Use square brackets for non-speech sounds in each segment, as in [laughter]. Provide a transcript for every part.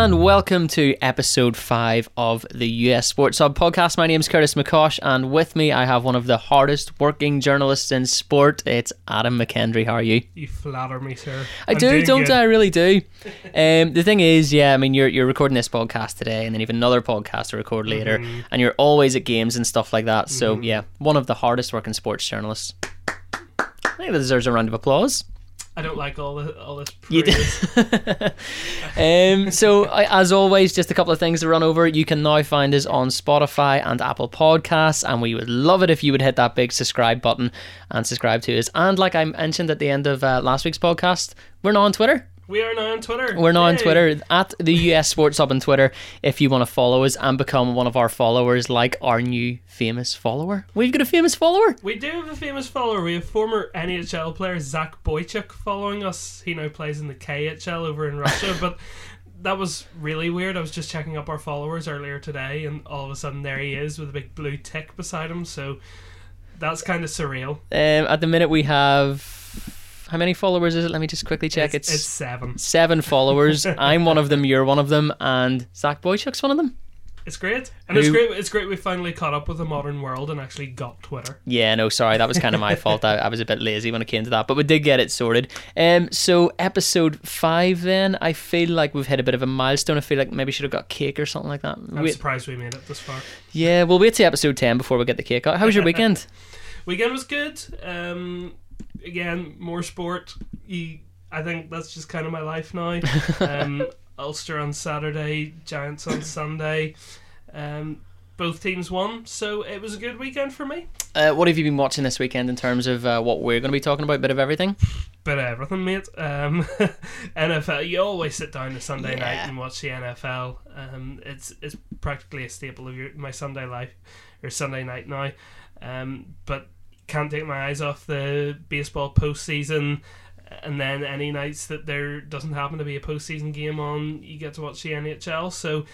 and welcome to episode five of the US Sports Hub podcast. My name is Curtis McCosh, and with me I have one of the hardest working journalists in sport. It's Adam McKendry. How are you? You flatter me, sir. I I'm do, don't good. I? I really do. [laughs] Um, the thing is, yeah, I mean, you're you're recording this podcast today, and then you have another podcast to record later, Mm-hmm. and you're always at games and stuff like that. So yeah, one of the hardest working sports journalists. I think that deserves a round of applause. I don't like all the all this You [laughs] um, so, I- as always, just a couple of things to run over. You can now find us on Spotify and Apple Podcasts, and we would love it if you would hit that big subscribe button and subscribe to us. And like I mentioned at the end of uh, last week's podcast, we're now on Twitter. We are now on Twitter. We're now on Twitter at the US Sports Hub on Twitter if you want to follow us and become one of our followers, like our new famous follower. We've got a famous follower. We do have a famous follower. We have former NHL player Zach Boychuk following us. He now plays in the KHL over in Russia, [laughs] but. That was really weird. I was just checking up our followers earlier today, and all of a sudden there he is with a big blue tick beside him. So that's kind of surreal. Um, at the minute, we have how many followers is it? Let me just quickly check. It's, it's seven. seven followers. [laughs] I'm one of them. You're one of them, and Zach Boychuk's one of them. It's great, and it's great. It's great we finally caught up with the modern world and actually got Twitter. Yeah, no, sorry, that was kind of my [laughs] fault. I, I was a bit lazy when it came to that, but we did get it sorted. Um, so episode five, then I feel like we've hit a bit of a milestone. I feel like maybe should have got cake or something like that. I'm Wait, surprised we made it this far. yeah, we'll wait to episode ten before we get the cake out. How was your [laughs] weekend? Weekend was good. Um, again, more sport. You, I think that's just kind of my life now. [laughs] Um, Ulster on Saturday, Giants on Sunday. Um, both teams won, so it was a good weekend for me. Uh, what have you been watching this weekend in terms of uh, what we're going to be talking about? Bit of everything. Bit of everything, mate. Um, [laughs] NFL. You always sit down a Sunday Yeah. night and watch the NFL. Um, it's it's practically a staple of your my Sunday life or Sunday night now. Um, but can't take my eyes off the baseball postseason. And then any nights that there doesn't happen to be a postseason game on, you get to watch the NHL. So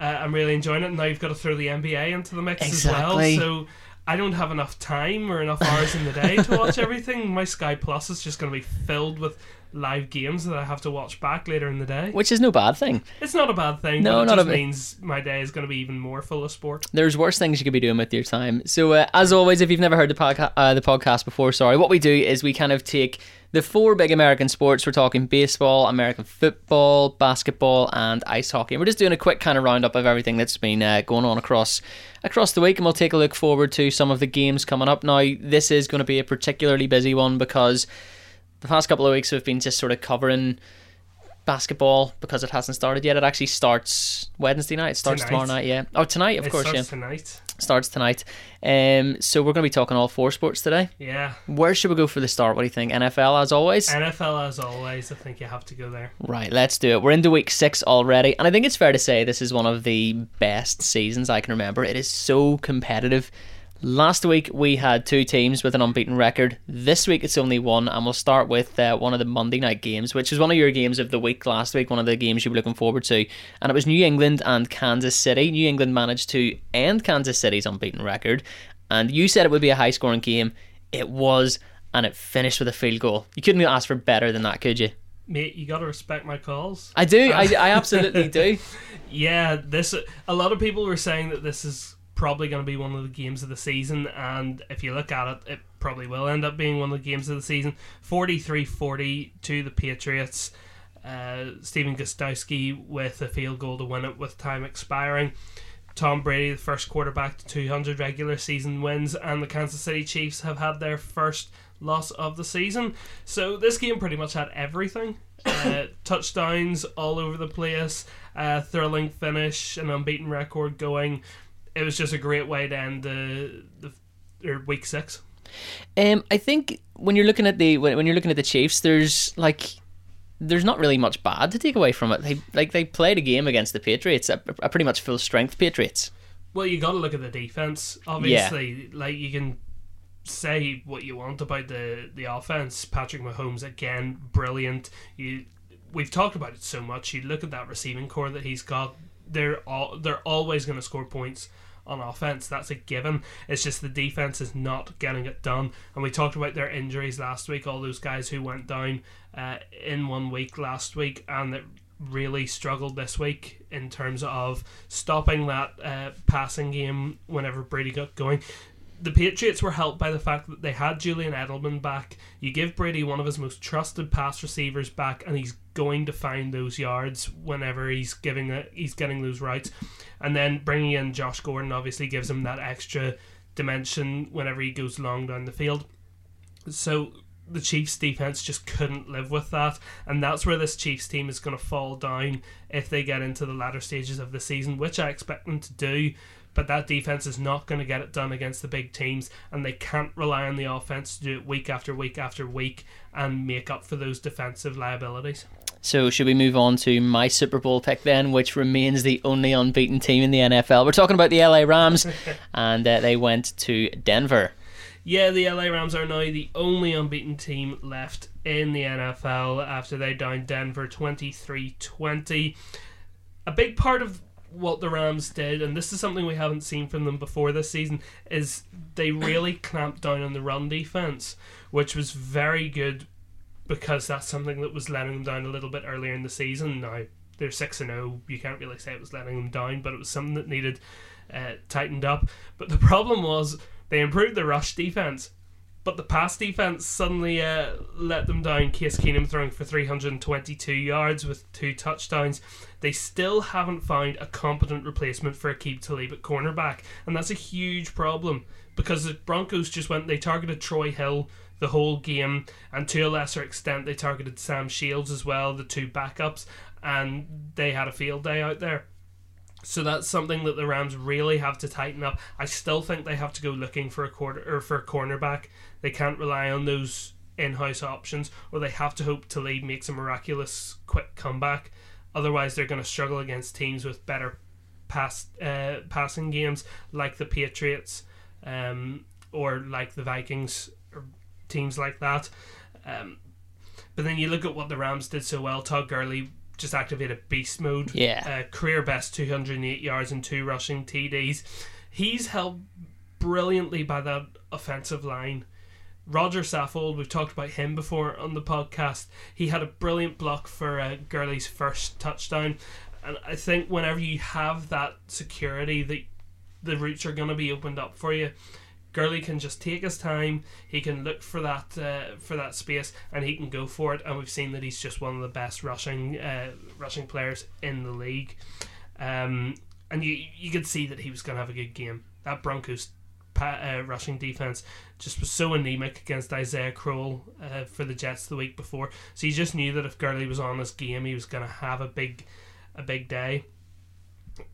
uh, I'm really enjoying it. Now you've got to throw the NBA into the mix Exactly. as well. So I don't have enough time or enough hours in the day to watch [laughs] everything. My Sky Plus is just going to be filled with live games that I have to watch back later in the day. Which is no bad thing. It's not a bad thing. No, it not just a means my day is going to be even more full of sport. There's worse things you could be doing with your time. So, uh, as always, if you've never heard the, podca- uh, the podcast before, sorry, what we do is we kind of take the four big American sports. We're talking baseball, American football, basketball, and ice hockey. And we're just doing a quick kind of roundup of everything that's been uh, going on across across the week, and we'll take a look forward to some of the games coming up. Now, this is going to be a particularly busy one because the past couple of weeks we've been just sort of covering basketball because it hasn't started yet. It actually starts Wednesday night. It starts Tonight. tomorrow night. Yeah. Oh, tonight, of it course. starts Yeah tonight. starts tonight. Um, so we're going to be talking all four sports today. Yeah. Where should we go for the start? What do you think? NFL, as always. NFL, as always, I think you have to go there. right, let's do it. We're into week six already, and I think it's fair to say this is one of the best seasons I can remember. It is so competitive. Last week we had two teams with an unbeaten record. This week it's only one, and we'll start with uh, one of the Monday night games, which was one of your games of the week last week. One of the games you were looking forward to, and it was New England and Kansas City. New England managed to end Kansas City's unbeaten record, and you said it would be a high scoring game. It was, and it finished with a field goal. You couldn't ask for better than that, could you? Mate, you got to respect my calls. I do. I, I [laughs] absolutely do. Yeah, this. A lot of people were saying that this is probably going to be one of the games of the season, and if you look at it, it probably will end up being one of the games of the season. 43-40 to the Patriots. Uh, Stephen Gostkowski with a field goal to win it with time expiring. Tom Brady, the first quarterback to 200 regular season wins, and the Kansas City Chiefs have had their first loss of the season. So this game pretty much had everything. [coughs] Uh, touchdowns all over the place, uh, thrilling finish, an unbeaten record going. It was just a great way to end the the or week six. Um, I think when you're looking at the when, when you're looking at the Chiefs, there's like there's not really much bad to take away from it. They like they played a game against the Patriots, a, a pretty much full strength Patriots. Well, you got to look at the defense. Obviously, like you can say what you want about the the offense. Patrick Mahomes again, brilliant. You we've talked about it so much. You look at that receiving corps that he's got. They're all they're always going to score points on offense. That's a given. It's just the defense is not getting it done. And we talked about their injuries last week. All those guys who went down uh, in one week last week, and that really struggled this week in terms of stopping that uh, passing game whenever Brady got going. The Patriots were helped by the fact that they had Julian Edelman back. You give Brady one of his most trusted pass receivers back, and he's going to find those yards whenever he's giving he's getting those routes. And then bringing in Josh Gordon obviously gives him that extra dimension whenever he goes long down the field. So the Chiefs defense just couldn't live with that, and that's where this Chiefs team is going to fall down if they get into the latter stages of the season, which I expect them to do. But that defense is not going to get it done against the big teams, and they can't rely on the offense to do it week after week after week and make up for those defensive liabilities. So, should we move on to my Super Bowl pick then, which remains the only unbeaten team in the NFL? We're talking about the LA Rams, [laughs] and uh, they went to Denver. Yeah, the LA Rams are now the only unbeaten team left in the NFL after they downed Denver 23 20. A big part of what the Rams did, and this is something we haven't seen from them before this season, is they really clamped down on the run defense, which was very good because that's something that was letting them down a little bit earlier in the season. Now they're six and zero. You can't really say it was letting them down, but it was something that needed uh, tightened up. But the [laughs] problem was they improved the rush defense, but the pass defense suddenly uh, let them down. Case Keenum throwing for 322 yards with two touchdowns. They still haven't found a competent replacement for Aqib Talib at cornerback, and that's a huge problem because the Broncos just went. They targeted Troy Hill the whole game, and to a lesser extent, they targeted Sam Shields as well, the two backups, and they had a field day out there. So that's something that the Rams really have to tighten up. I still think they have to go looking for a quarter or for a cornerback. They can't rely on those in-house options, or they have to hope Talib makes a miraculous quick comeback. Otherwise, they're going to struggle against teams with better pass uh, passing games, like the Patriots um, or like the Vikings teams like that. Um, but then you look at what the Rams did so well. Todd Gurley just activated beast mode. Yeah. Uh, career best 208 yards and two rushing TDs. He's helped brilliantly by that offensive line. Roger Saffold, we've talked about him before on the podcast. He had a brilliant block for uh, Gurley's first touchdown. And I think whenever you have that security, that the routes are going to be opened up for you. Gurley can just take his time. He can look for that uh, for that space, and he can go for it. And we've seen that he's just one of the best rushing uh, rushing players in the league. Um, and you you could see that he was going to have a good game. That Broncos uh, rushing defense just was so anemic against Isaiah Crowell uh, for the Jets the week before. So you just knew that if Gurley was on this game, he was going to have a big a big day.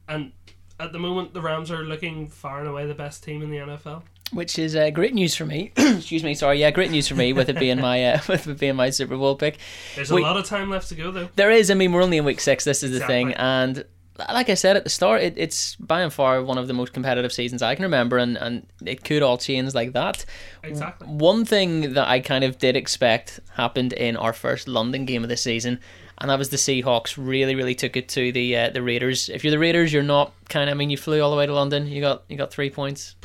And at the moment, the Rams are looking far and away the best team in the NFL which is uh, great news for me. [clears throat] Excuse me, sorry, yeah, great news for me with it being my uh, [laughs] with it being my Super Bowl pick. There's we, a lot of time left to go though. There is. I mean, we're only in week six. This is exactly. the thing, and like I said at the start, it, it's by and far one of the most competitive seasons I can remember, and, and it could all change like that. Exactly. One thing that I kind of did expect happened in our first London game of the season, and that was the Seahawks really, really took it to the uh, the Raiders. If you're the Raiders, you're not kind of. I mean, you flew all the way to London. You got you got three points.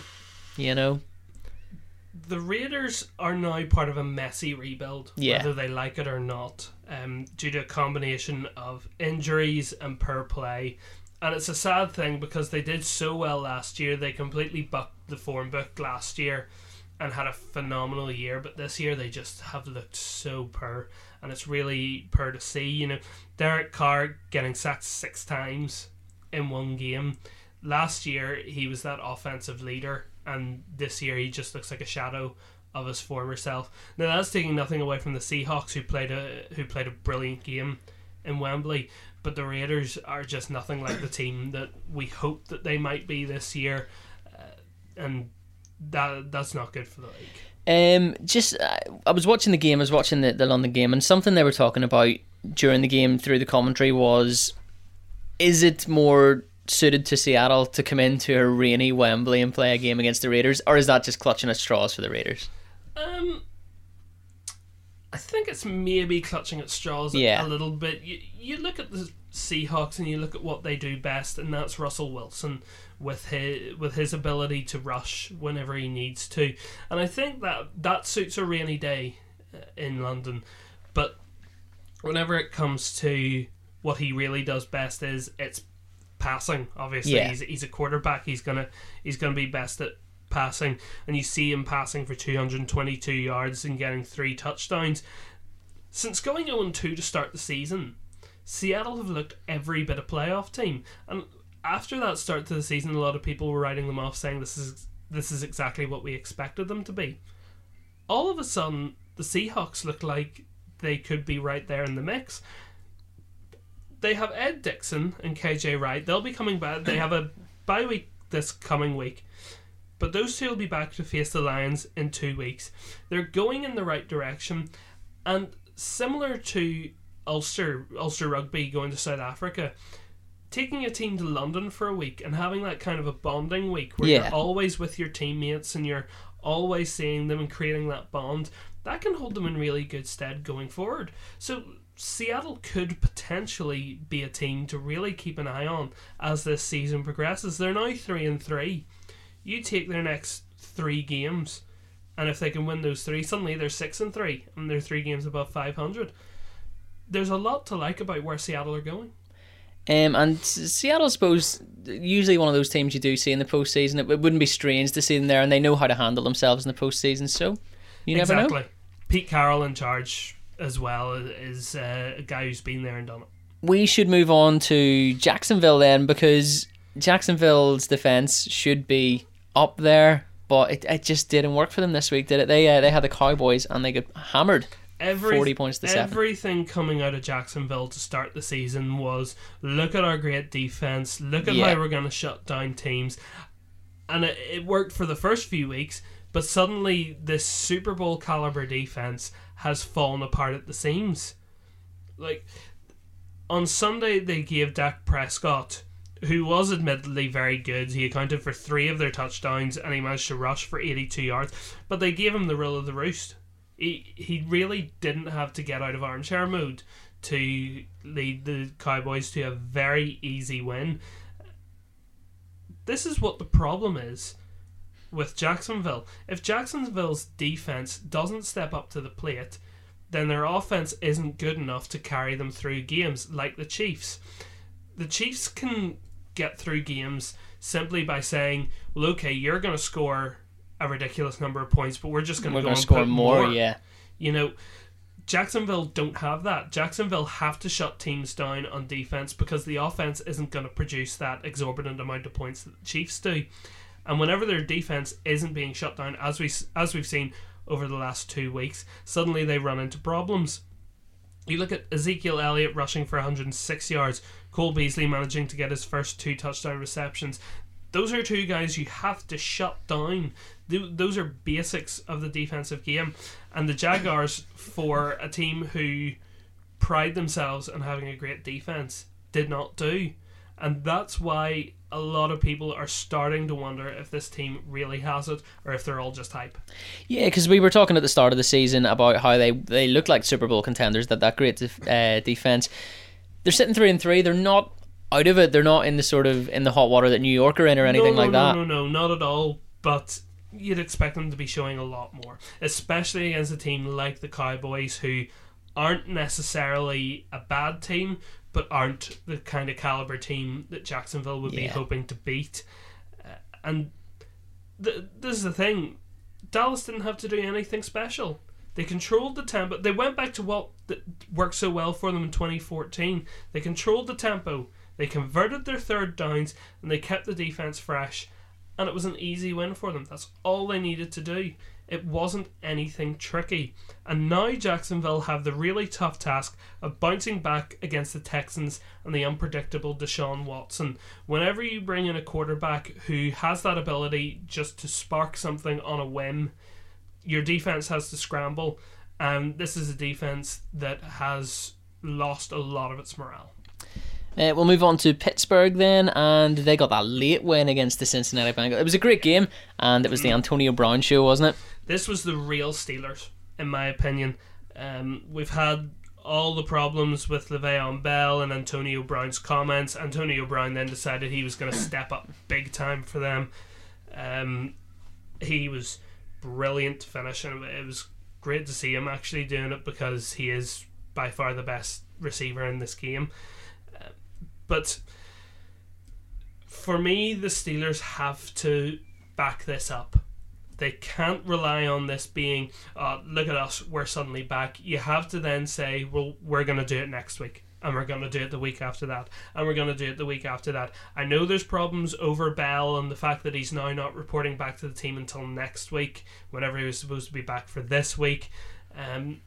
You know, the Raiders are now part of a messy rebuild, yeah. whether they like it or not, um, due to a combination of injuries and per play. And it's a sad thing because they did so well last year. They completely bucked the form book last year and had a phenomenal year. But this year they just have looked so poor, and it's really poor to see. You know, Derek Carr getting sacked six times in one game. Last year he was that offensive leader and this year he just looks like a shadow of his former self. Now that's taking nothing away from the Seahawks who played a who played a brilliant game in Wembley, but the Raiders are just nothing like the team that we hoped that they might be this year, uh, and that that's not good for the league. Um, just uh, I was watching the game. I was watching the, the London game, and something they were talking about during the game through the commentary was, is it more suited to Seattle to come into a rainy Wembley and play a game against the Raiders, or is that just clutching at straws for the Raiders? Um, I think it's maybe clutching at straws yeah. a, little bit. You, you look at the Seahawks and you look at what they do best, and that's Russell Wilson with his with his ability to rush whenever he needs to, and I think that that suits a rainy day uh, in London. But whenever it comes to what he really does best is it's passing. Obviously, Yeah. he's, he's a quarterback. He's gonna he's gonna be best at passing, and you see him passing for 222 yards and getting three touchdowns. Since going 0 2 to start the season, Seattle have looked every bit a playoff team, and after that start to the season, a lot of people were writing them off, saying this is this is exactly what we expected them to be. All of a sudden, the Seahawks look like they could be right there in the mix. They have Ed Dickson and KJ Wright. They'll be coming back. They have a bye week this coming week. But those two will be back to face the Lions in two weeks. They're going in the right direction. And similar to Ulster, Ulster Rugby going to South Africa, taking a team to London for a week and having that kind of a bonding week where Yeah. you're always with your teammates and you're always seeing them and creating that bond, that can hold them in really good stead going forward. So Seattle could potentially be a team to really keep an eye on as this season progresses. They're now three and three. You take their next three games, and if they can win those three, suddenly they're six and three, and they're three games above five hundred. There's a lot to like about where Seattle are going. Um, and Seattle, I suppose, usually one of those teams you do see in the postseason. It, it wouldn't be strange to see them there, and they know how to handle themselves in the postseason. So you never exactly. know. Pete Carroll in charge as well is uh, a guy who's been there and done it. We should move on to Jacksonville then, because Jacksonville's defense should be up there, but it, it just didn't work for them this week, did it? They uh, they had the Cowboys and they got hammered. Every, 40 points to seven. Everything coming out of Jacksonville to start the season was look at our great defense, look at Yeah. how we're going to shut down teams. And it, it worked for the first few weeks, but suddenly this Super Bowl caliber defense has fallen apart at the seams. Like, on Sunday, they gave Dak Prescott, who was admittedly very good, he accounted for three of their touchdowns and he managed to rush for 82 yards, but they gave him the rule of the roost he he really didn't have to get out of armchair mode to lead the Cowboys to a very easy win. This is what the problem is with Jacksonville. If Jacksonville's defense doesn't step up to the plate, then their offense isn't good enough to carry them through games like the Chiefs. The Chiefs can get through games simply by saying, "Well, okay, you're going to score a ridiculous number of points, but we're just going to go and score put more, yeah. you know, Jacksonville don't have that. Jacksonville have to shut teams down on defense because the offense isn't going to produce that exorbitant amount of points that the Chiefs do. And whenever their defense isn't being shut down, as we as we've seen over the last two weeks, suddenly they run into problems. You look at Ezekiel Elliott rushing for 106 yards, Cole Beasley managing to get his first two touchdown receptions. Those are two guys you have to shut down. Those are basics of the defensive game. And the Jaguars, for a team who pride themselves on having a great defense, did not do. And that's why a lot of people are starting to wonder if this team really has it or if they're all just hype. Yeah, because we were talking at the start of the season about how they they look like Super Bowl contenders. That that great def- uh, defense. They're sitting three and three. They're not out of it. They're not in the sort of in the hot water that New York are in or anything no, no, like that. no. No, no, not at all. But you'd expect them to be showing a lot more, especially against a team like the Cowboys, who aren't necessarily a bad team, but aren't the kind of caliber team that Jacksonville would be hoping to beat. Uh, and th- this is the thing: Dallas didn't have to do anything special. They controlled the tempo. They went back to what worked so well for them in 2014. They controlled the tempo. They converted their third downs and they kept the defense fresh. And it was an easy win for them. That's all they needed to do. It wasn't anything tricky. And now Jacksonville have the really tough task of bouncing back against the Texans and the unpredictable Deshaun Watson. Whenever you bring in a quarterback who has that ability just to spark something on a whim, your defense has to scramble. And this is a defense that has lost a lot of its morale. Uh, we'll move on to Pittsburgh then, and they got that late win against the Cincinnati Bengals. It was a great game, and it was the Antonio Brown show, wasn't it? This was the real Steelers, in my opinion. Um, we've had all the problems with Le'Veon Bell and Antonio Brown's comments. Antonio Brown then decided he was going to [clears throat] step up big time for them. Um, he was brilliant to finish, and it was great to see him actually doing it because he is by far the best receiver in this game. But for me, the Steelers have to back this up. They can't rely on this being, uh, look at us, we're suddenly back. You have to then say, well, we're going to do it next week. And we're going to do it the week after that. And we're going to do it the week after that. I know there's problems over Bell and the fact that he's now not reporting back to the team until next week, whenever he was supposed to be back for this week. Um,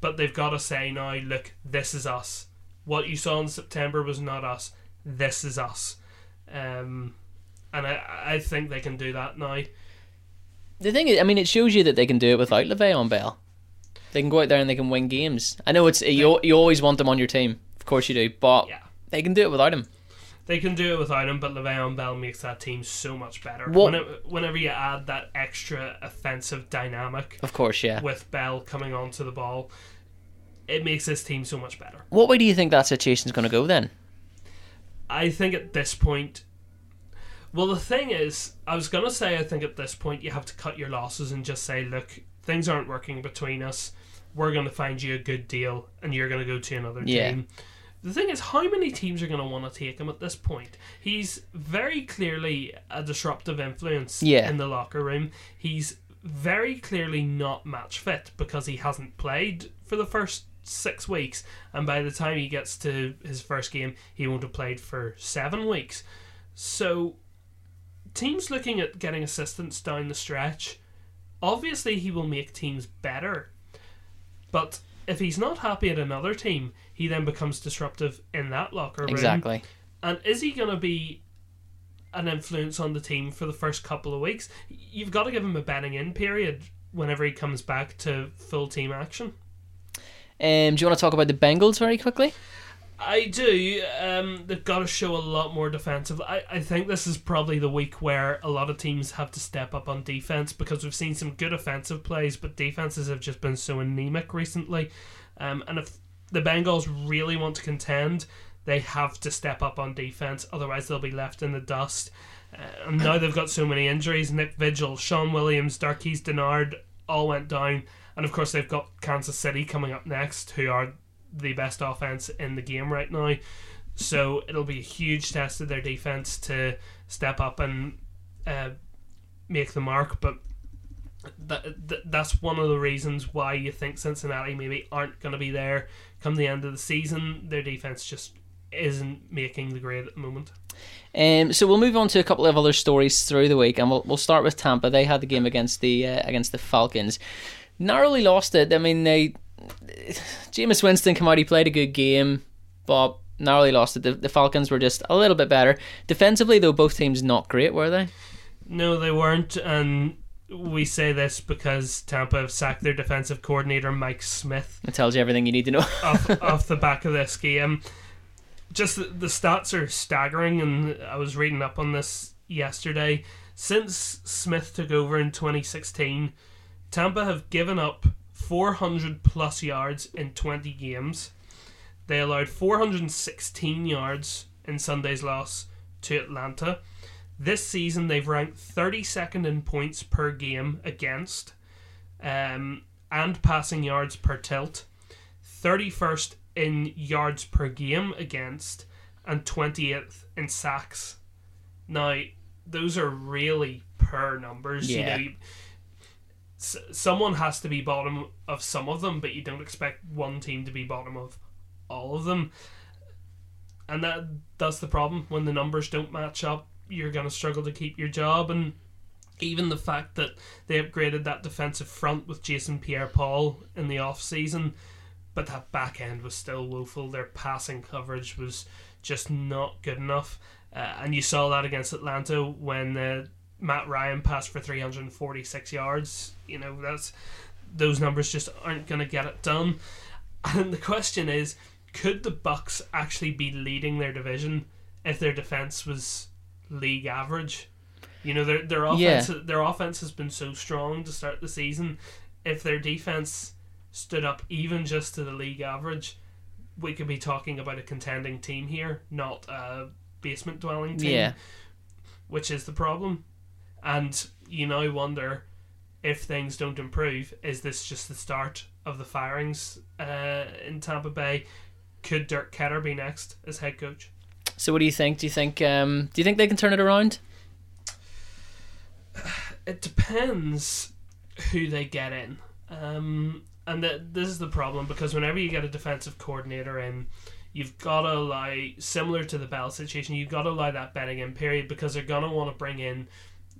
but they've got to say now, look, this is us. What you saw in September was not us. This is us. Um, and I, I think they can do that now. The thing is, I mean, it shows you that they can do it without Le'Veon Bell. They can go out there and they can win games. I know it's you. You always want them on your team, of course you do, but Yeah. they can do it without him. They can do it without him, but Le'Veon Bell makes that team so much better. What- When it, whenever you add that extra offensive dynamic Of course, yeah. with Bell coming onto the ball, it makes this team so much better. What way do you think that situation's going to go then? I think at this point, well, the thing is, I was gonna say, I think at this point you have to cut your losses and just say, look, things aren't working between us. We're gonna find you a good deal, and you're gonna go to another Yeah. team. The thing is, how many teams are going to want to take him at this point? He's very clearly a disruptive influence Yeah. in the locker room. He's very clearly not match fit because he hasn't played for the first six weeks, and by the time he gets to his first game, he won't have played for seven weeks. So, teams looking at getting assistance down the stretch, obviously he will make teams better. But if he's not happy at another team, he then becomes disruptive in that locker room. Exactly. And is he going to be an influence on the team for the first couple of weeks? You've got to give him a betting in period whenever he comes back to full team action. Um, do you want to talk about the Bengals very quickly? I do. Um, they've got to show a lot more defensive. I, I think this is probably the week where a lot of teams have to step up on defense because we've seen some good offensive plays, but defenses have just been so anemic recently. Um, and if the Bengals really want to contend, they have to step up on defense. Otherwise, they'll be left in the dust. Uh, and now they've got so many injuries. Nick Vigil, Shawn Williams, Darqueze Dennard all went down. And of course, they've got Kansas City coming up next, who are the best offense in the game right now. So it'll be a huge test of their defense to step up and uh, make the mark. But that, that that's one of the reasons why you think Cincinnati maybe aren't going to be there come the end of the season. Their defense just isn't making the grade at the moment. Um, so we'll move on to a couple of other stories through the week, and we'll we'll start with Tampa. They had the game against the uh, against the Falcons, narrowly lost it. I mean, they Jameis Winston come out, he played a good game, but narrowly lost it. The, the Falcons were just a little bit better defensively, though. Both teams not great, were they? No, they weren't, and we say this because Tampa have sacked their defensive coordinator Mike Smith. It tells you everything you need to know. [laughs] off, [laughs] off the back of this game. Just the, the stats are staggering, and I was reading up on this yesterday. Since Smith took over in 2016, Tampa have given up 400 plus yards in 20 games. They allowed 416 yards in Sunday's loss to Atlanta. This season, they've ranked 32nd in points per game against um, and passing yards per tilt. 31st in yards per game against, and 28th in sacks. Now, those are really poor numbers. Yeah. You know, someone has to be bottom of some of them, but you don't expect one team to be bottom of all of them. And that that's the problem when the numbers don't match up. You're going to struggle to keep your job, and even the fact that they upgraded that defensive front with Jason Pierre-Paul in the off season, but that back end was still woeful. Their passing coverage was just not good enough, uh, and you saw that against Atlanta when uh, Matt Ryan passed for 346 yards. You know that's those numbers just aren't going to get it done. And the question is, could the Bucs actually be leading their division if their defense was league average? You know, their their offense yeah. their offense has been so strong to start the season. If their defense stood up even just to the league average, we could be talking about a contending team here, not a basement dwelling team. Yeah. Which is the problem. And you now wonder if things don't improve, is this just the start of the firings uh, in Tampa Bay? Could Dirk Koetter be next as head coach? So what do you think? Do you think um, do you think they can turn it around? [sighs] It depends who they get in. Um, and that this is the problem because whenever you get a defensive coordinator in, you've got to allow similar to the Bell situation. You've got to allow that betting in period because they're gonna want to bring in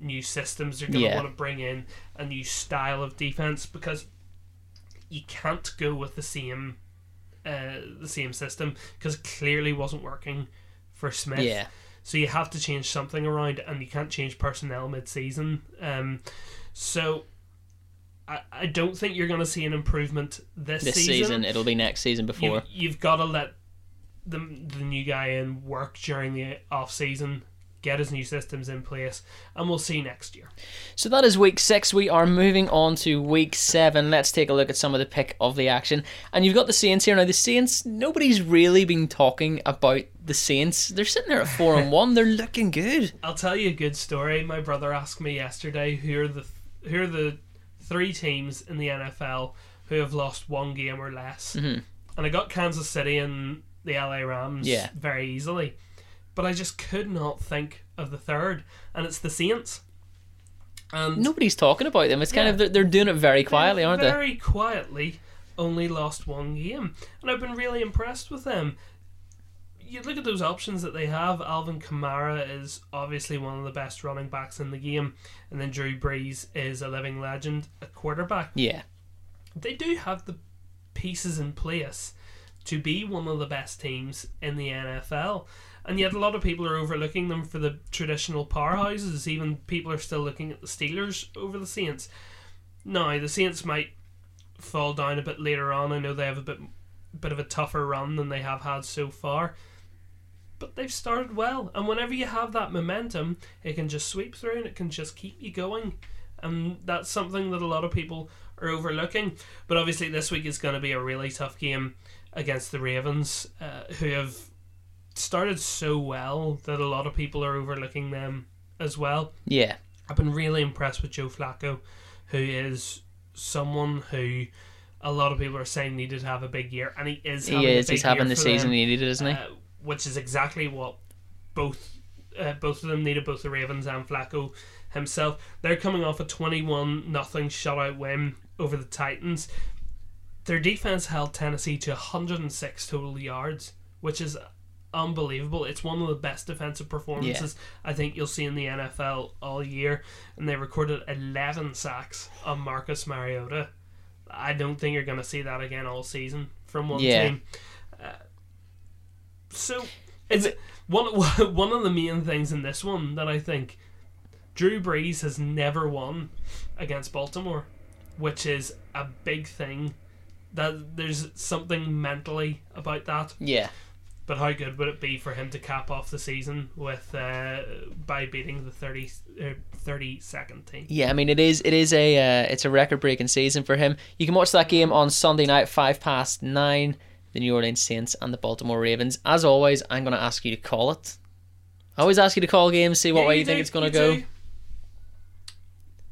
new systems. They're gonna Yeah. want to bring in a new style of defense because you can't go with the same uh, the same system because clearly wasn't working for Smith. Yeah. So you have to change something around, and you can't change personnel mid-season. Um, so I, I don't think you're going to see an improvement this, This season. season. it'll be next season before. You, you've got to let the the new guy in work during the off season, get his new systems in place, and we'll see next year. So that is week six. We are moving on to week seven. Let's take a look at some of the pick of the action. And you've got the Saints here now. The Saints, nobody's really been talking about the Saints. They're sitting there at [laughs] four and one. They're looking good. I'll tell you a good story. My brother asked me yesterday who are the who are the three teams in the NFL who have lost one game or less, Mhm. and I got Kansas City and the LA Rams Yeah. very easily, but I just could not think of the third, and it's the Saints. And Nobody's talking about them. It's kind of they're, they're doing it very quietly, aren't they? very quietly only lost one game, and I've been really impressed with them. You look at those options that they have. Alvin Kamara is obviously one of the best running backs in the game, and then Drew Brees is a living legend a quarterback. Yeah. They do have the pieces in place to be one of the best teams in the NFL. And yet, a lot of people are overlooking them for the traditional powerhouses. Even people are still looking at the Steelers over the Saints. Now, the Saints might fall down a bit later on. I know they have a bit, bit of a tougher run than they have had so far, but they've started well. And whenever you have that momentum, it can just sweep through and it can just keep you going. And that's something that a lot of people are overlooking. But obviously, this week is going to be a really tough game against the Ravens, uh, who have started so well that a lot of people are overlooking them as well. Yeah. I've been really impressed with Joe Flacco, who is someone who a lot of people are saying needed to have a big year, and he is. Having He is. He's having the them, season he needed, isn't he? uh, which is exactly what both uh, both of them needed, both the Ravens and Flacco himself. They're coming off a twenty-one nothing shutout win over the Titans. Their defense held Tennessee to 106 total yards, which is unbelievable. It's one of the best defensive performances I think you'll see in the NFL all year. And they recorded 11 sacks on Marcus Mariota. I don't think you're going to see that again all season from one Yeah. team. Uh, so it's one [laughs] one of the main things in this one that I think Drew Brees has never won against Baltimore, which is a big thing. That there's something mentally about that. Yeah. But how good would it be for him to cap off the season with uh, by beating the 30, uh, 32nd team? Yeah, I mean it is it is a uh, it's a record breaking season for him. You can watch that game on Sunday night, five past nine, the New Orleans Saints and the Baltimore Ravens. As always, I'm gonna ask you to call it. I always ask you to call games, see what Yeah, way you think do, it's gonna go. do.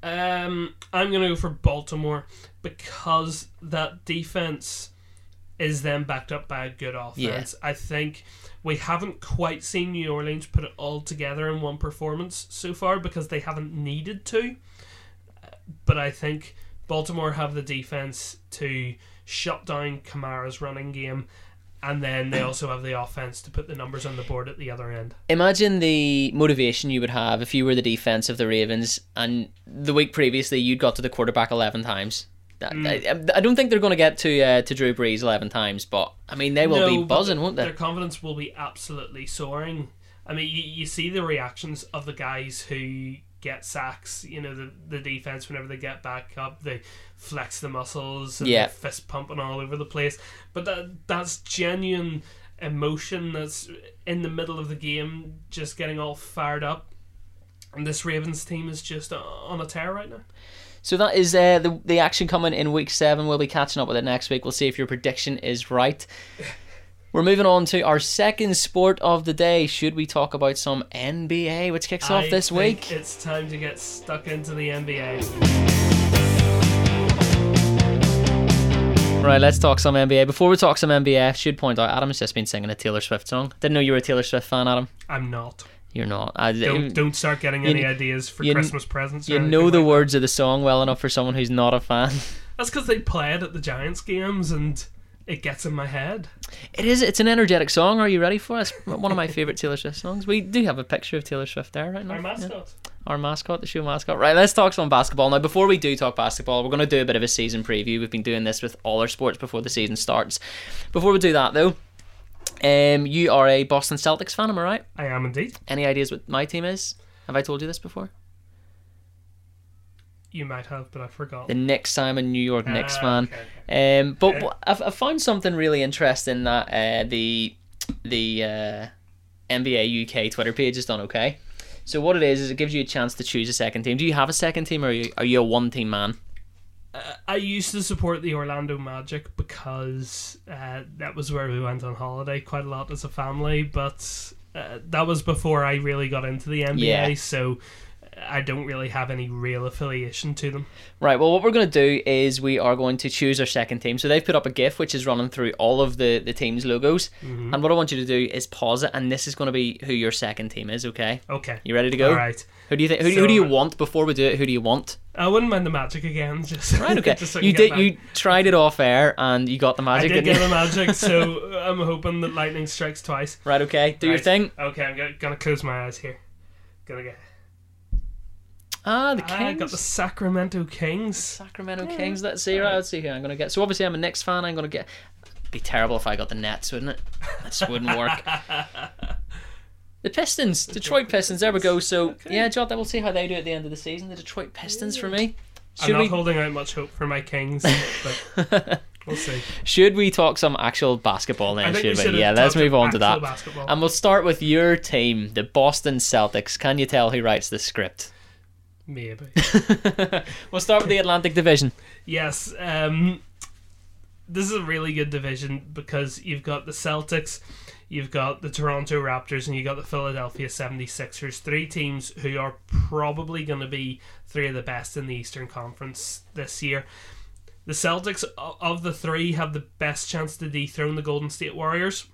Um, I'm gonna go for Baltimore because that defense is then backed up by a good offense. I think we haven't quite seen New Orleans put it all together in one performance so far because they haven't needed to. But I think Baltimore have the defense to shut down Kamara's running game. And then they also have the offense to put the numbers on the board at the other end. Imagine the motivation you would have if you were the defense of the Ravens and the week previously you'd got to the quarterback eleven times. That- Mm. I, I don't think they're going to get to uh, to Drew Brees eleven times, but I mean they will No, be buzzing, won't they? Their confidence will be absolutely soaring. I mean, you, you see the reactions of the guys who get sacks. You know, the the defense whenever they get back up, they flex the muscles and Yeah. fist pumping all over the place. But that that's genuine emotion. That's in the middle of the game, just getting all fired up. And this Ravens team is just on a tear right now. So that is uh, the the action coming in week seven. We'll be catching up with it next week. We'll see if your prediction is right. [laughs] We're moving on to our second sport of the day. Should we talk about some NBA, which kicks off this week? It's time to get stuck into the NBA. Right, let's talk some NBA. Before we talk some NBA, I should point out Adam's just been singing a Taylor Swift song. Didn't know you were a Taylor Swift fan, Adam. I'm not. You're not. I, Don't don't start getting you- any ideas for you- Christmas presents. you know the like that. words of the song well enough for someone who's not a fan. [laughs] That's because they play it at the Giants games and it gets in my head. It is. It's an energetic song. Are you ready for us? [laughs] One of my favorite Taylor Swift songs. We do have a picture of Taylor Swift there right now. Our Yeah. mascot. Our mascot, the show mascot. Right, let's talk some basketball now. Before we do talk basketball, we're going to do a bit of a season preview. We've been doing this with all our sports before the season starts. Before we do that, though, um, you are a Boston Celtics fan, am I right? I am indeed. Any ideas what my team is? Have I told you this before? You might have, but I forgot. The Knicks. I'm a New York Knicks Ah, fan. okay, Um, but Okay. I've, I found something really interesting that uh, the the uh, NBA UK Twitter page has done. Okay, so what it is is it gives you a chance to choose a second team. Do you have a second team, or are you, are you a one team man? I used to support the Orlando Magic because uh, that was where we went on holiday quite a lot as a family, but uh, that was before I really got into the NBA, Yeah. so I don't really have any real affiliation to them. Right. Well, what we're going to do is we are going to choose our second team. So they've put up a GIF which is running through all of the the team's logos, and what I want you to do is pause it, and this is going to be who your second team is. Okay. Okay. You ready to go? All right. Who do you think? Who, who do you want before we do it? Who do you want? I wouldn't mind the Magic again. [laughs] Just Right. Okay. [laughs] just so I you did. You tried it off air, and you got the magic. did didn't get you? the Magic, [laughs] so I'm hoping that lightning strikes twice. Right. Okay. Do your thing. Okay, I'm gonna, gonna close my eyes here. Gonna get. Ah, the Kings. I got the Sacramento Kings. Sacramento Kings. Let's see. Right. Let's see who I'm going to get. So obviously I'm a Knicks fan. I'm going to get. It'd be terrible if I got the Nets, wouldn't it? That just wouldn't work. The Pistons, Detroit Pistons. There we go. So yeah, Jot. We'll see how they do at the end of the season. The Detroit Pistons for me. I'm not we? holding out much hope for my Kings, [laughs] but we'll see. Should we talk some actual basketball think Should we should Yeah. Let's move on to that. Basketball. And we'll start with your team, the Boston Celtics. Can you tell who writes the script? Maybe. [laughs] we'll start with the Atlantic Division. yes. Um, this is a really good division because you've got the Celtics, you've got the Toronto Raptors, and you've got the Philadelphia 76ers. Three teams who are probably going to be three of the best in the Eastern Conference this year. The Celtics, of the three, have the best chance to dethrone the Golden State Warriors.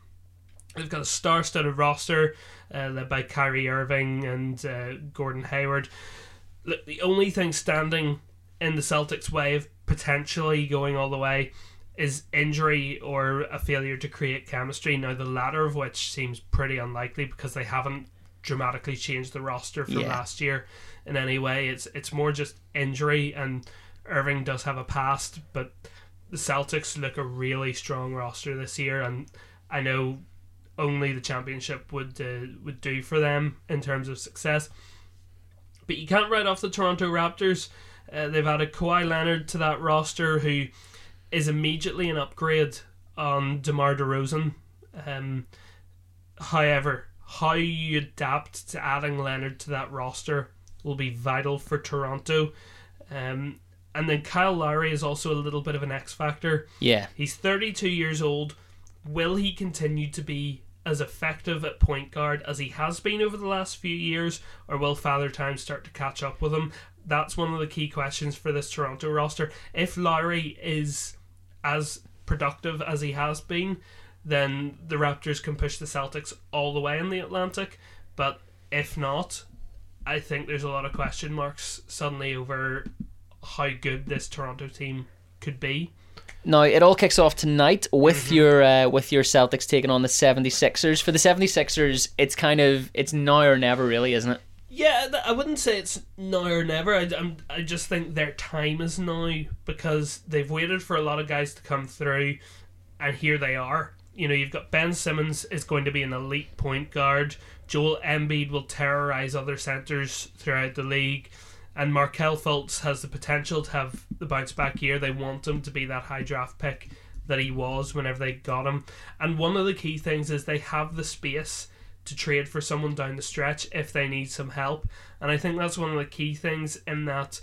They've got a star-studded roster uh, led by Kyrie Irving and uh, Gordon Hayward. The only thing standing in the Celtics' way of potentially going all the way is injury or a failure to create chemistry. Now, the latter of which seems pretty unlikely because they haven't dramatically changed the roster from Yeah. last year in any way. It's it's more just injury, and Irving does have a past, but the Celtics look a really strong roster this year, and I know only the championship would uh, would do for them in terms of success. But you can't write off the Toronto Raptors. Uh, they've added Kawhi Leonard to that roster, who is immediately an upgrade on DeMar DeRozan. Um, however, how you adapt to adding Leonard to that roster will be vital for Toronto. Um, and then Kyle Lowry is also a little bit of an X factor. Yeah. He's 32 years old. Will he continue to be as effective at point guard as he has been over the last few years, or will Father Time start to catch up with him? That's one of the key questions for this Toronto roster. If Lowry is as productive as he has been, then the Raptors can push the Celtics all the way in the Atlantic. But if not, I think there's a lot of question marks suddenly over how good this Toronto team could be. Now it all kicks off tonight with Mm-hmm. your uh, with your Celtics taking on the 76ers. For the 76ers, it's kind of it's now or never really, isn't it? Yeah, I wouldn't say it's now or never. I, I'm, I just think their time is now because they've waited for a lot of guys to come through, and here they are. You know, you've got Ben Simmons is going to be an elite point guard. Joel Embiid will terrorize other centers throughout the league, and Markelle Fultz has the potential to have the bounce back year. They want him to be that high draft pick that he was whenever they got him. And one of the key things is they have the space to trade for someone down the stretch if they need some help. And I think that's one of the key things in that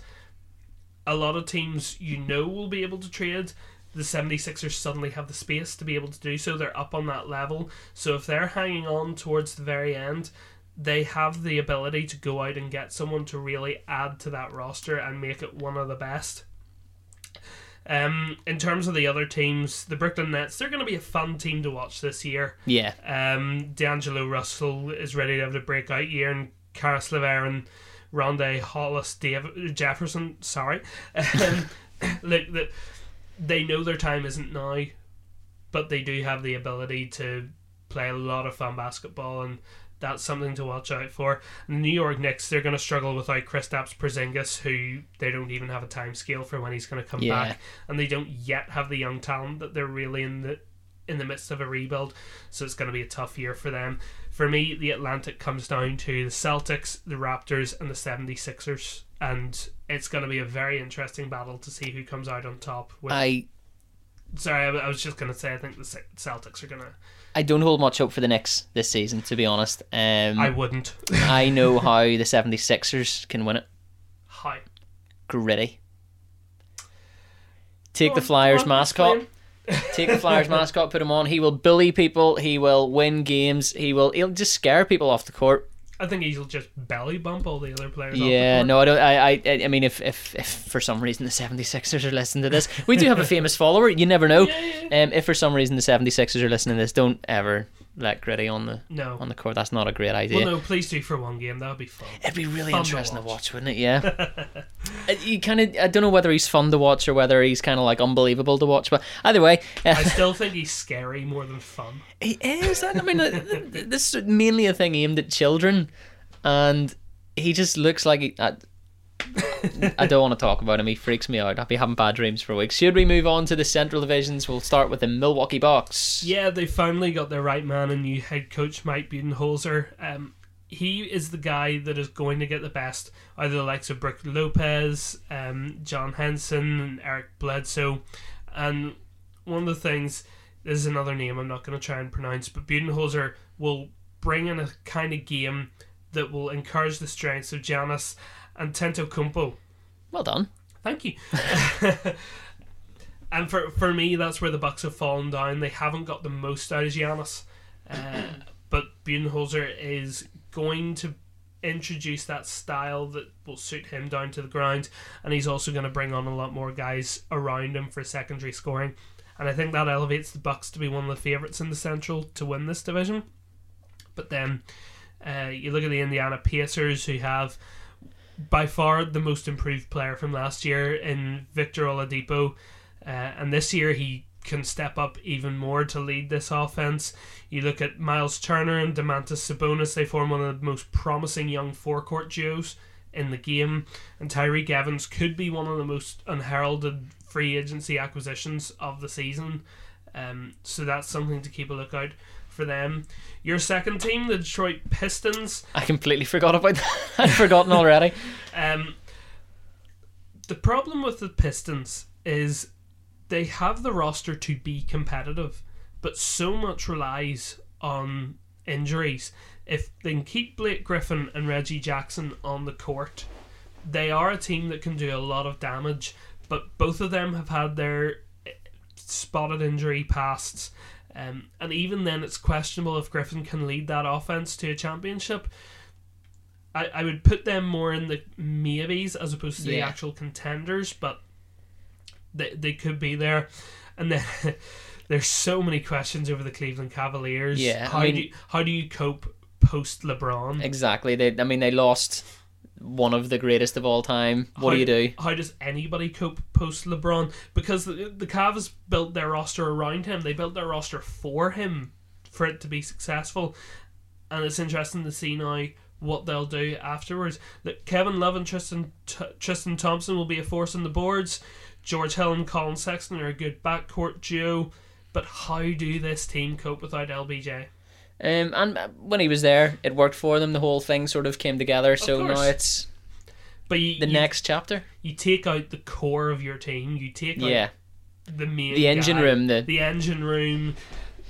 a lot of teams you know will be able to trade. The 76ers suddenly have the space to be able to do so. They're up on that level. So if they're hanging on towards the very end, they have the ability to go out and get someone to really add to that roster and make it one of the best. Um, in terms of the other teams, the Brooklyn Nets, they're going to be a fun team to watch this year. Yeah. Um, D'Angelo Russell is ready to have a breakout year, and Caris LeVert and Rondae Hollis Dav- Jefferson, sorry. [laughs] Um, [coughs] look, the, they know their time isn't now, but they do have the ability to play a lot of fun basketball, and that's something to watch out for. New York Knicks, they're going to struggle without Kristaps Porzingis, who they don't even have a time scale for when he's going to come Yeah. back, and they don't yet have the young talent that they're really in the in the midst of a rebuild. So it's going to be a tough year for them. For me, the Atlantic comes down to the Celtics, the Raptors, and the 76ers. And it's going to be a very interesting battle to see who comes out on top. With, I sorry, I, I was just going to say I think the Celtics are going to. I don't hold much hope for the Knicks this season, to be honest. Um, I wouldn't. [laughs] I know [laughs] how the 76ers can win it. Hi. Gritty. Take the Flyers mascot. Take the Flyers [laughs] mascot, put him on. He will bully people. He will win games. He will. He'll just scare people off the court. I think he'll just belly bump all the other players. off the Yeah, no, I don't. I, I, I mean, if, if, if for some reason the 76ers are listening to this, we do have a [laughs] famous follower. You never know. Um, if for some reason the 76ers are listening to this, don't ever let Gritty on the No. on the court. That's not a great idea. Well, no, please do for one game. That would be fun. It'd be really Fun interesting to watch. watch. wouldn't it? Yeah. [laughs] Uh, you kind of. I don't know whether he's fun to watch or whether he's kind of like unbelievable to watch, but either way, uh, I still think he's scary more than fun. [laughs] he is. I mean, uh, th- th- this is mainly a thing aimed at children, and he just looks like he. I, [laughs] I don't want to talk about him. He freaks me out. I'll be having bad dreams for weeks. Should we move on to the Central Divisions? We'll start with the Milwaukee Bucks. Yeah, they finally got their right man and new head coach Mike Budenholzer. Um, he is the guy that is going to get the best. Either the likes of Brook Lopez, um, John Henson, and Eric Bledsoe. And one of the things, this is another name I'm not going to try and pronounce, but Budenholzer will bring in a kind of game that will encourage the strengths of Giannis Antetokounmpo. Well done. Thank you. [laughs] and for for me, that's where the Bucks have fallen down. They haven't got the most out of Giannis, uh, [coughs] but Budenholzer is going to introduce that style that will suit him down to the ground, and he's also going to bring on a lot more guys around him for secondary scoring. And I think that elevates the Bucks to be one of the favorites in the Central to win this division. But then uh, you look at the Indiana Pacers, who have by far the most improved player from last year in Victor Oladipo, uh, and this year he can step up even more to lead this offense. You look at Miles Turner and Domantas Sabonis; they form one of the most promising young forecourt duos in the game, and Tyreke Evans could be one of the most unheralded free agency acquisitions of the season. Um, so that's something to keep a lookout for them. Your second team, the Detroit Pistons. I completely forgot about that. [laughs] I'd forgotten already. Um, the problem with the Pistons is they have the roster to be competitive, but so much relies on injuries. If they can keep Blake Griffin and Reggie Jackson on the court, they are a team that can do a lot of damage. But both of them have had their spotted injury pasts. Um, and even then, it's questionable if Griffin can lead that offense to a championship. I, I would put them more in the maybes as opposed to the actual contenders, but they, they could be there. And then [laughs] there's so many questions over the Cleveland Cavaliers. Yeah, I how mean- do you, how do you cope post LeBron? Exactly. They. I mean, they lost one of the greatest of all time. What do you do? How does anybody cope post LeBron? Because the, the Cavs built their roster around him. They built their roster for him for it to be successful. And it's interesting to see now what they'll do afterwards. That Kevin Love and Tristan T- Tristan Thompson will be a force on the boards. George Hill and Collin Sexton are a good backcourt duo. But how do this team cope without LBJ? Um, and uh, when he was there, it worked for them. The whole thing sort of came together. So course. now it's But you, the you, next chapter. you take out the core of your team. You take out Yeah, the main the engine guy. room. The the engine room,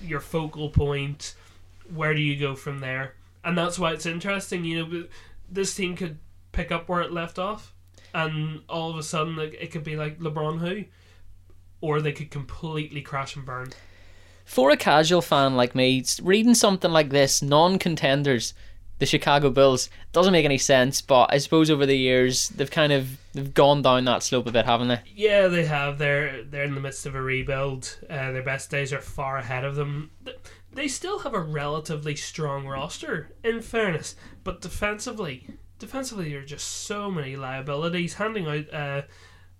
your focal point. Where do you go from there? And that's why it's interesting. You know, this team could pick up where it left off, and all of a sudden like, it could be like LeBron who, or they could completely crash and burn. For a casual fan like me, reading something like this, non-contenders, the the Chicago Bulls. Doesn't make any sense, but I suppose over the years they've kind of they've gone down that slope a bit, haven't they? Yeah, they have. They're they're in the midst of a rebuild. Uh, their best days are far ahead of them. They still have a relatively strong roster, in fairness, but defensively, defensively, there are just so many liabilities. Handing out uh,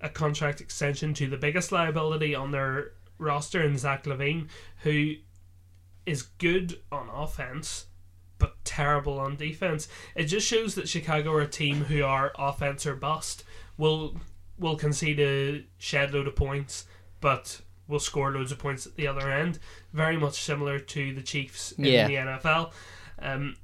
a contract extension to the biggest liability on their roster in Zach LaVine, who is good on offense but terrible on defense. It just shows that Chicago are a team who are offense or bust. Will will concede a shed load of points, but will score loads of points at the other end. Very much similar to the Chiefs in Yeah. the NFL. Um,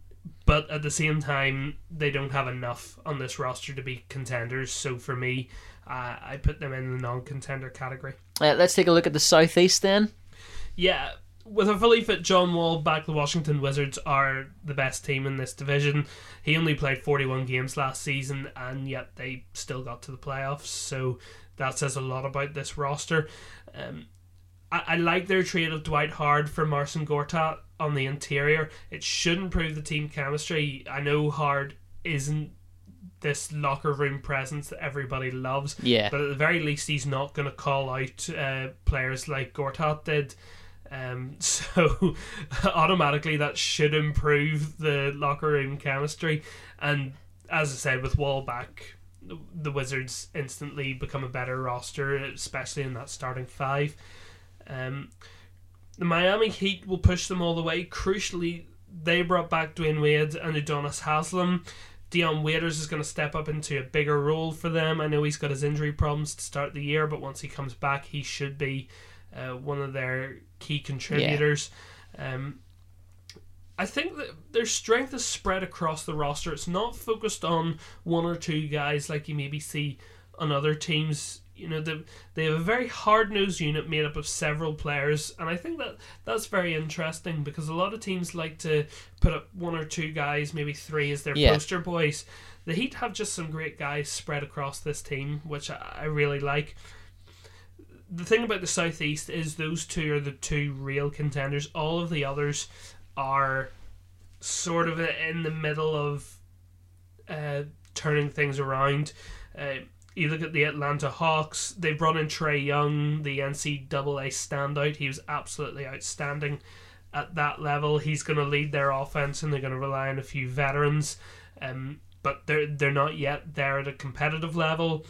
but at the same time, they don't have enough on this roster to be contenders. So for me, uh, I put them in the non-contender category. Uh, let's take a look at the Southeast then. Yeah, with a fully fit John Wall back, the Washington Wizards are the best team in this division. He only played 41 games last season, and yet they still got to the playoffs. So that says a lot about this roster. Um, I, I like their trade of Dwight Howard for Marcin Gortat on the interior. It should improve the team chemistry. I know Hard isn't this locker room presence that everybody loves. Yeah. But at the very least, he's not going to call out uh, players like Gortat did. Um, [laughs] so automatically, that should improve the locker room chemistry. And as I said, with Wall back, the- Wizards instantly become a better roster, especially in that starting five. Um, the Miami Heat will push them all the way. Crucially, they brought back Dwyane Wade and Udonis Haslem. Dion Waiters is going to step up into a bigger role for them. I know he's got his injury problems to start the year, but once he comes back, he should be uh, one of their key contributors. Um, I think that their strength is spread across the roster. It's not focused on one or two guys like you maybe see on other teams. You know, they, they have a very hard nosed unit made up of several players, and I think that that's very interesting because a lot of teams like to put up one or two guys, maybe three, as their Yeah. poster boys. The Heat have just some great guys spread across this team, which I, I really like. The thing about the Southeast is those two are the two real contenders. All of the others are sort of in the middle of uh, turning things around. Uh, you look at the Atlanta Hawks, they brought in Trae Young, the NCAA standout. He was absolutely outstanding at that level. He's going to lead their offense and they're going to rely on a few veterans. Um, but they're, they're not yet there at a competitive level.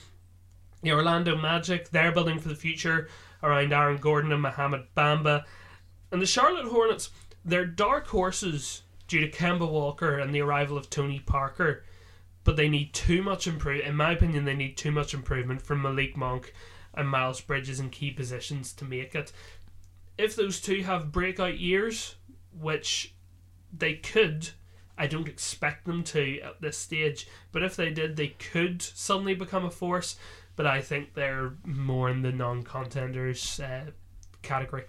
The Orlando Magic, they're building for the future around Aaron Gordon and Mohamed Bamba. And the Charlotte Hornets, they're dark horses due to Kemba Walker and the arrival of Tony Parker, but they need too much improve. In my opinion, they need too much improvement from Malik Monk and Miles Bridges in key positions to make it. If those two have breakout years, which they could, I don't expect them to at this stage, but if they did, they could suddenly become a force. But I think they're more in the non-contenders uh, category.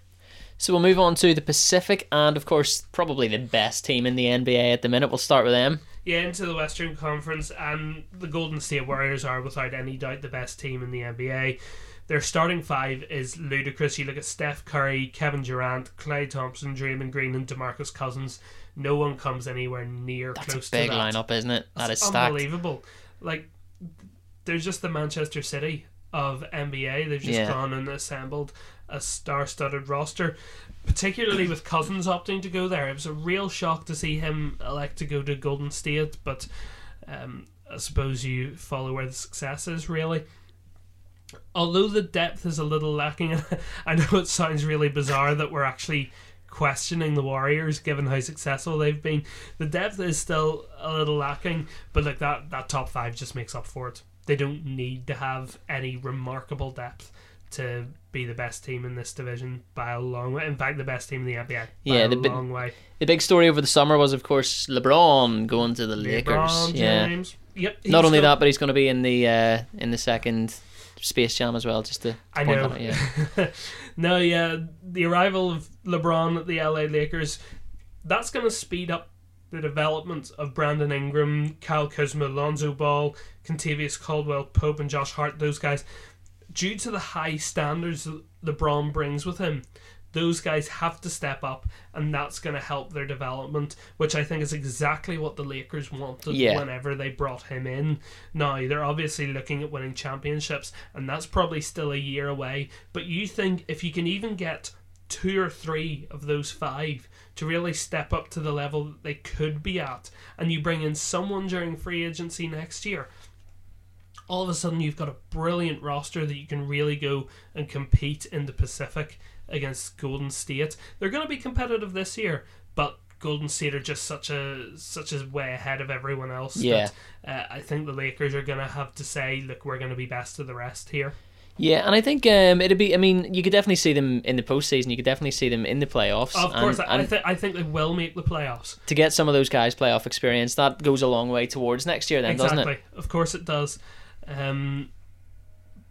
So we'll move on to the Pacific, and of course, probably the best team in the NBA at the minute. We'll start with them. Yeah, into the Western Conference, and the Golden State Warriors are without any doubt the best team in the NBA. Their starting five is ludicrous. You look at Steph Curry, Kevin Durant, Klay Thompson, Draymond Green, and Demarcus Cousins. No one comes anywhere near That's close a big to that. lineup, isn't it? That is It's stacked. unbelievable. Like, there's just the Manchester City of NBA. They've just Yeah. gone and assembled a star-studded roster, particularly with Cousins opting to go there. It was a real shock to see him elect to go to Golden State, but um, I suppose you follow where the success is, really. Although the depth is a little lacking, [laughs] I know it sounds really bizarre that we're actually questioning the Warriors given how successful they've been. The depth is still a little lacking, but like that that top five just makes up for it. They don't need to have any remarkable depth to be the best team in this division by a long way. In fact, the best team in the NBA by Yeah, a the long way. The big story over the summer was, of course, LeBron going to the Lakers. LeBron Yeah. Yep. Not only still- that, but he's going to be in the uh, in the second Space Jam as well. Just to I point know. out, yeah. [laughs] no, yeah, the arrival of LeBron at the LA Lakers, that's going to speed up the development of Brandon Ingram, Kyle Kuzma, Lonzo Ball, Kentavious Caldwell, Pope, and Josh Hart. Those guys, due to the high standards LeBron brings with him, those guys have to step up, and that's going to help their development, which I think is exactly what the Lakers wanted Yeah. whenever they brought him in. Now, they're obviously looking at winning championships, and that's probably still a year away, but you think if you can even get two or three of those five to really step up to the level that they could be at, and you bring in someone during free agency next year, all of a sudden you've got a brilliant roster that you can really go and compete in the Pacific against Golden State. They're going to be competitive this year, but Golden State are just such a such a way ahead of everyone else. Yeah. That, uh, I think the Lakers are going to have to say, look, we're going to be best of the rest here. Yeah, and I think um, it'd be. I mean, you could definitely see them in the postseason. You could definitely see them in the playoffs. Of and- course, I, I, th- I think they will make the playoffs. to get some of those guys playoff experience, that goes a long way towards next year, then, exactly. doesn't it? Of course it does. Um,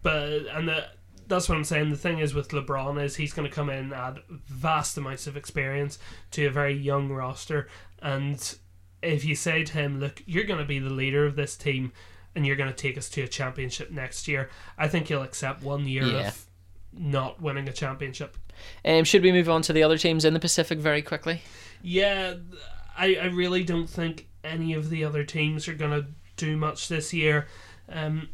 but and the, that's what I'm saying. The thing is with LeBron is he's going to come in add vast amounts of experience to a very young roster, and if you say to him, "Look, you're going to be the leader of this team, and you're going to take us to a championship next year," I think he'll accept one year Yeah. of not winning a championship. Um, should we move on to the other teams in the Pacific very quickly? Yeah, I, I really don't think any of the other teams are going to do much this year. Um,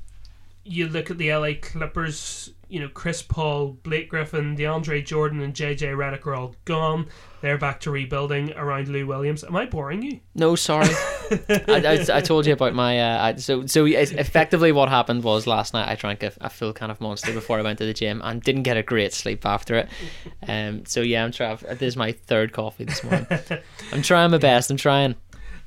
you look at the LA Clippers, you know, Chris Paul, Blake Griffin, DeAndre Jordan, and JJ Redick are all gone. They're back to rebuilding around Lou Williams. Am I boring you? No, sorry. [laughs] I, I, I told you about my. Uh, I, so so effectively, what happened was last night I drank a, a full can of Monster before I went to the gym and didn't get a great sleep after it. Um. So yeah, I'm trying. This is my third coffee this morning. [laughs] I'm trying my best. I'm trying.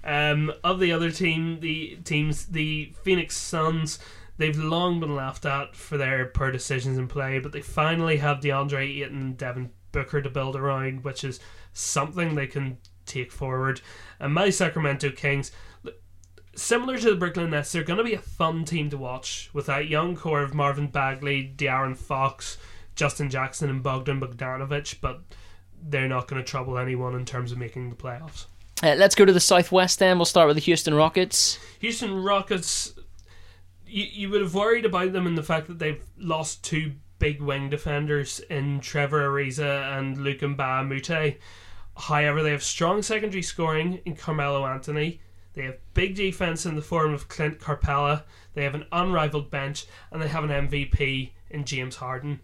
Um, of the other team, the teams, the Phoenix Suns, they've long been laughed at for their poor decisions in play, but they finally have DeAndre Ayton and Devin Booker to build around, which is something they can take forward. And my Sacramento Kings, similar to the Brooklyn Nets, they're going to be a fun team to watch with that young core of Marvin Bagley, De'Aaron Fox, Justin Jackson, and Bogdan Bogdanovich, but they're not going to trouble anyone in terms of making the playoffs. Uh, let's go to the Southwest then. We'll start with the Houston Rockets. Houston Rockets, you, you would have worried about them in the fact that they've lost two big wing defenders in Trevor Ariza and Luke Mbah a Moute. However, they have strong secondary scoring in Carmelo Anthony. They have big defense in the form of Clint Capela. They have an unrivaled bench, and they have an MVP in James Harden.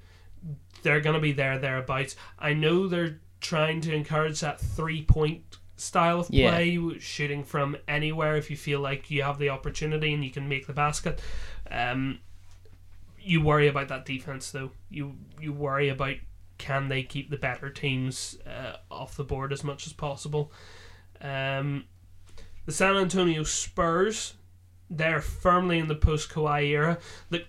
They're going to be there thereabouts. I know they're trying to encourage that three point style of Yeah. play, shooting from anywhere if you feel like you have the opportunity and you can make the basket. Um, you worry about that defense though. You you worry about can they keep the better teams uh, off the board as much as possible. Um, the San Antonio Spurs, they're firmly in the post Kawhi era. The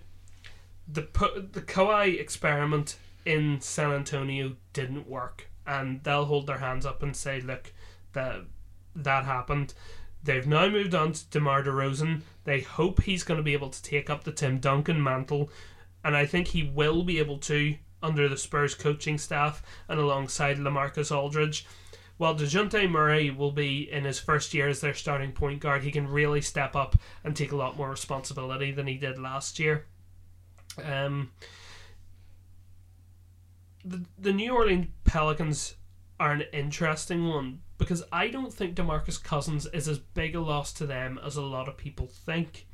the the Kawhi experiment in San Antonio didn't work, and they'll hold their hands up and say, "Look, that that happened." They've now moved on to DeMar DeRozan. They hope he's going to be able to take up the Tim Duncan mantle, and I think he will be able to under the Spurs coaching staff and alongside LaMarcus Aldridge. While DeJounte Murray will be in his first year as their starting point guard, he can really step up and take a lot more responsibility than he did last year. Um, the, the New Orleans Pelicans are an interesting one because I don't think DeMarcus Cousins is as big a loss to them as a lot of people think.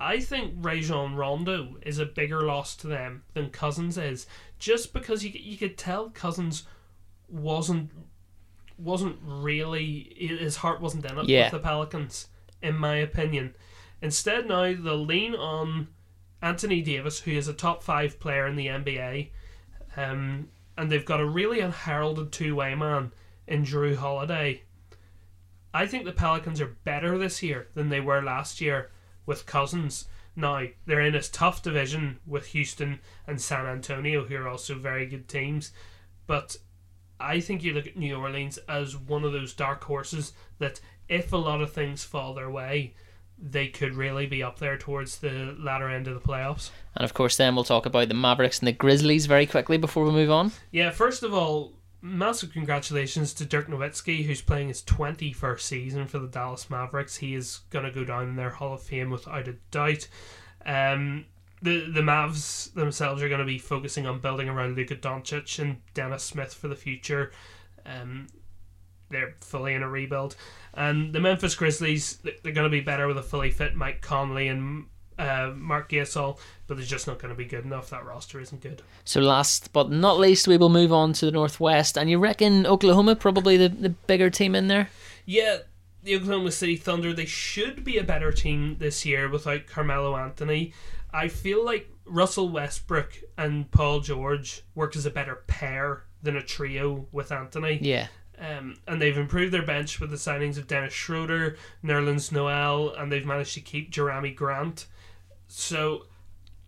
I think Rajon Rondo is a bigger loss to them than Cousins is, just because you you could tell Cousins wasn't wasn't really his heart wasn't in it Yeah. with the Pelicans, in my opinion. Instead, now they'll lean on Anthony Davis, who is a top five player in the NBA, um, and they've got a really unheralded two way man in Jrue Holiday. I think the Pelicans are better this year than they were last year with Cousins. Now, they're in a tough division with Houston and San Antonio, who are also very good teams. But I think you look at New Orleans as one of those dark horses that, if a lot of things fall their way, they could really be up there towards the latter end of the playoffs. And of course, then we'll talk about the Mavericks and the Grizzlies very quickly before we move on. Yeah, first of all, massive congratulations to Dirk Nowitzki, who's playing his 21st season for the Dallas Mavericks. He is going to go down in their Hall of Fame without a doubt. Um, the the Mavs themselves are going to be focusing on building around Luka Doncic and Dennis Smith for the future. Um, they're fully in a rebuild, and the Memphis Grizzlies they're going to be better with a fully fit Mike Conley and uh, Marc Gasol, but they're just not going to be good enough. That roster isn't good. So last but not least, we will move on to the Northwest, and you reckon Oklahoma probably the, the bigger team in there? Yeah, the Oklahoma City Thunder they should be a better team this year without Carmelo Anthony. I feel like Russell Westbrook and Paul George work as a better pair than a trio with Anthony. Yeah. Um, and they've improved their bench with the signings of Dennis Schroeder, Nerlens Noel, and they've managed to keep Jerami Grant. So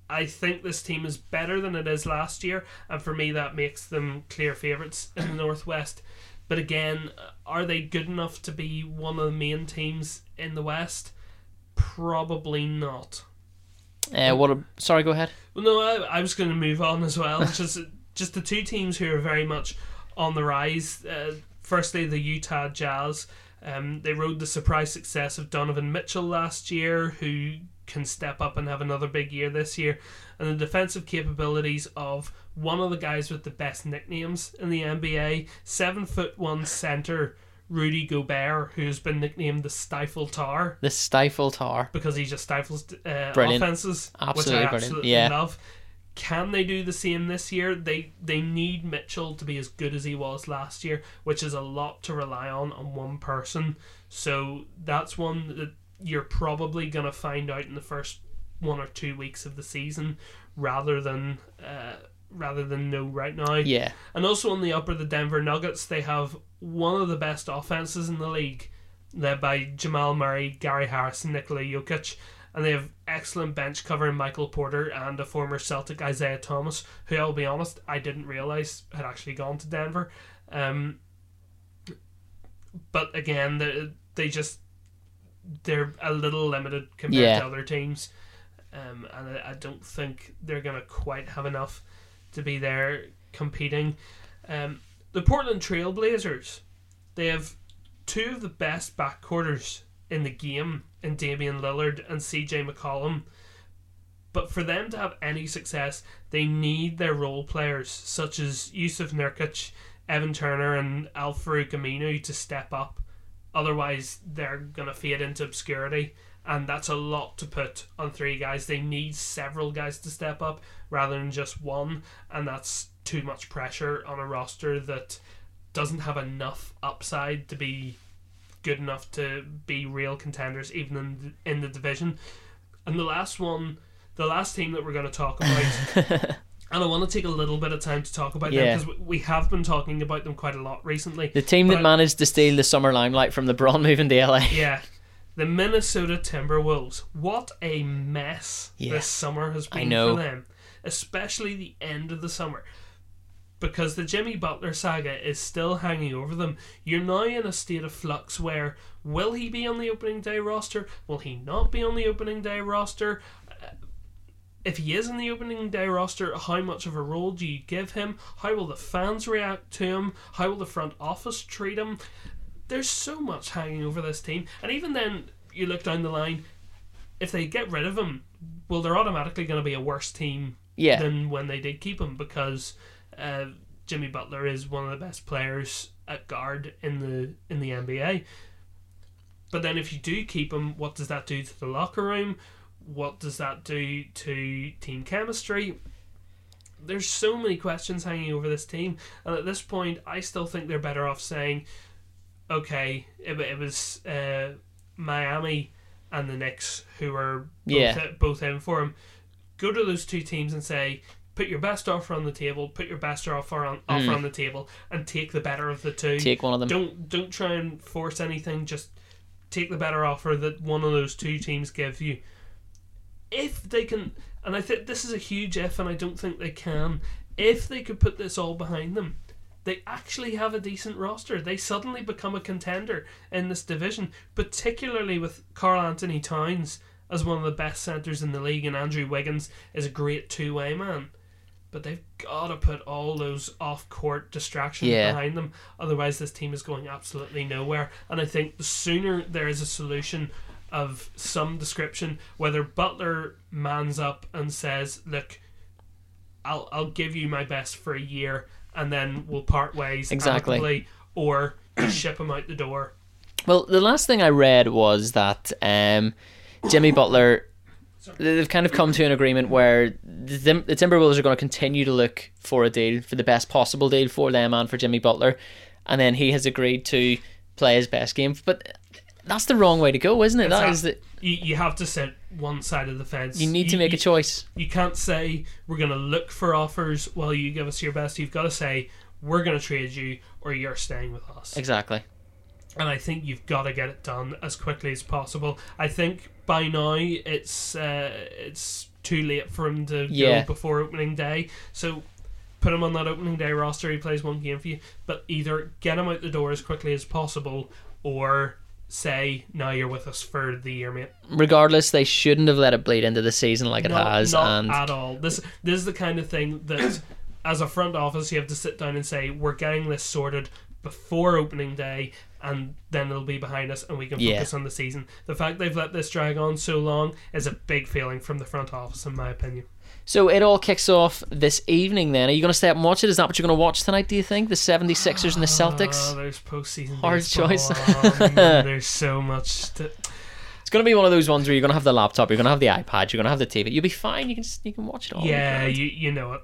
I think this team is better than it is last year, and for me, that makes them clear favourites in the Northwest. But again, are they good enough to be one of the main teams in the West? Probably not. Uh, what? A, sorry, go ahead. Well, no, I, I was going to move on as well. [laughs] just, just the two teams who are very much on the rise. Uh, firstly, the Utah Jazz. Um, they rode the surprise success of Donovan Mitchell last year, who can step up and have another big year this year, and the defensive capabilities of one of the guys with the best nicknames in the NBA, seven foot one center Rudy Gobert, who's been nicknamed the Stifle Tower. The Stifle Tower. Because he just stifles uh, offenses, absolutely which I absolutely yeah. love. Can they do the same this year? They they need Mitchell to be as good as he was last year, which is a lot to rely on on one person. So that's one that you're probably gonna find out in the first one or two weeks of the season, rather than uh, rather than know right now. Yeah. And also on the upper, the Denver Nuggets, they have one of the best offenses in the league, led by Jamal Murray, Gary Harris, and Nikola Jokic. And they have excellent bench cover in Michael Porter and a former Celtic Isaiah Thomas, who I'll be honest, I didn't realize had actually gone to Denver. Um, but again, they, they just they're a little limited compared Yeah. to other teams, um, and I, I don't think they're gonna quite have enough to be there competing. Um, the Portland Trailblazers, they have two of the best backcourters in the game in Damian Lillard and CJ McCollum. But for them to have any success, they need their role players such as Jusuf Nurkic, Evan Turner, and Al-Farouq Aminu to step up. Otherwise, they're going to fade into obscurity, and that's a lot to put on three guys. They need several guys to step up rather than just one, and that's too much pressure on a roster that doesn't have enough upside to be good enough to be real contenders, even in the, in the division. And the last one, the last team that we're going to talk [laughs] about, and I want to take a little bit of time to talk about Yeah. them because we have been talking about them quite a lot recently. The team that managed to steal the summer limelight from LeBron [laughs] moving to LA. Yeah. The Minnesota Timberwolves. What a mess Yeah. this summer has been for them. Especially the end of the summer. Because the Jimmy Butler saga is still hanging over them. You're now in a state of flux where will he be on the opening day roster? Will he not be on the opening day roster? If he is in the opening day roster, how much of a role do you give him? How will the fans react to him? How will the front office treat him? there's so much hanging over this team. And even then, you look down the line, if they get rid of him, well, they're automatically going to be a worse team Yeah. than when they did keep him because uh, Jimmy Butler is one of the best players at guard in the in the NBA. But then, if you do keep him, what does that do to the locker room? What does that do to team chemistry? There's so many questions hanging over this team, and at this point, I still think they're better off saying, "Okay, it, it was uh, Miami and the Knicks who were both, Yeah. both in for him." Go to those two teams and say, "Put your best offer on the table. Put your best offer on offer Mm. on the table, and take the better of the two. Take one of them. Don't don't try and force anything. Just take the better offer that one of those two teams give you. If they can, and I think this is a huge if, and I don't think they can. If they could put this all behind them, they actually have a decent roster. They suddenly become a contender in this division, particularly with Karl Anthony Towns as one of the best centers in the league, and Andrew Wiggins is a great two way man. But they've got to put all those off court distractions Yeah. behind them. Otherwise, this team is going absolutely nowhere. And I think the sooner there is a solution of some description. Whether Butler mans up and says, "Look, I'll I'll give you my best for a year, and then we'll part ways Exactly. amicably," or just [clears throat] ship him out the door. Well, the last thing I read was that um, Jimmy Butler, they've kind of come to an agreement where the, Tim- the Timberwolves are going to continue to look for a deal, for the best possible deal for them and for Jimmy Butler. And then he has agreed to play his best game. But that's the wrong way to go, isn't it? That is the, You, you have to sit one side of the fence. you need to make a choice. You can't say we're going to look for offers while you give us your best. You've got to say we're going to trade you or you're staying with us. Exactly. and I think you've got to get it done as quickly as possible. I think by now it's uh, it's too late for him to Yeah. go before opening day. So put him on that opening day roster. He plays one game for you, but either get him out the door as quickly as possible, or say now you're with us for the year, mate. Regardless, they shouldn't have let it bleed into the season like it has. not and at all. This this is the kind of thing that, [coughs] as a front office, you have to sit down and say we're getting this sorted before opening day, and then it'll be behind us, and we can Yeah. focus on the season. The fact they've let this drag on so long is a big failing from the front office, in my opinion. So it all kicks off this evening then. Are you going to stay up and watch it? Is that what you're going to watch tonight, do you think? The 76ers and the Celtics? Oh, there's postseason. Hard baseball choice. on. [laughs] [laughs] there's so much. To, It's going to be one of those ones where you're going to have the laptop, you're going to have the iPad, you're going to have the TV. You'll be fine. You can just, you can watch it all. yeah, you you know it.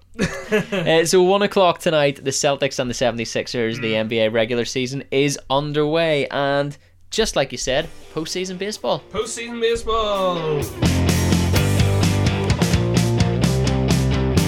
[laughs] Uh, so one o'clock tonight, the Celtics and the 76ers, the Mm. NBA regular season is underway. And just like you said, postseason baseball. postseason baseball.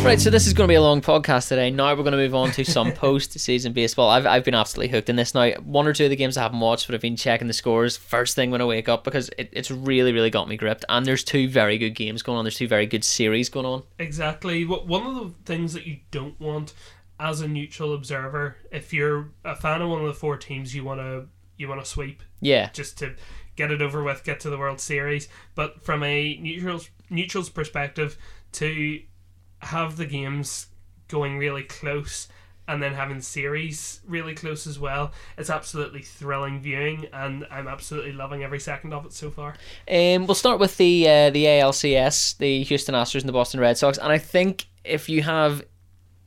Right, so this is going to be a long podcast today. Now we're going to move on to some [laughs] post-season baseball. I've, I've been absolutely hooked in this now. One or two of the games I haven't watched, but I've been checking the scores first thing when I wake up because it, it's really, really got me gripped. And there's two very good games going on. There's two very good series going on. Exactly. What one of the things that you don't want as a neutral observer, if you're a fan of one of the four teams, you want to you want to sweep Yeah, just to get it over with, get to the World Series. But from a neutral's neutral's perspective, to have the games going really close and then having series really close as well, it's absolutely thrilling viewing, and I'm absolutely loving every second of it so far. Um, we'll start with the uh, the ALCS, the Houston Astros and the Boston Red Sox, and I think if you have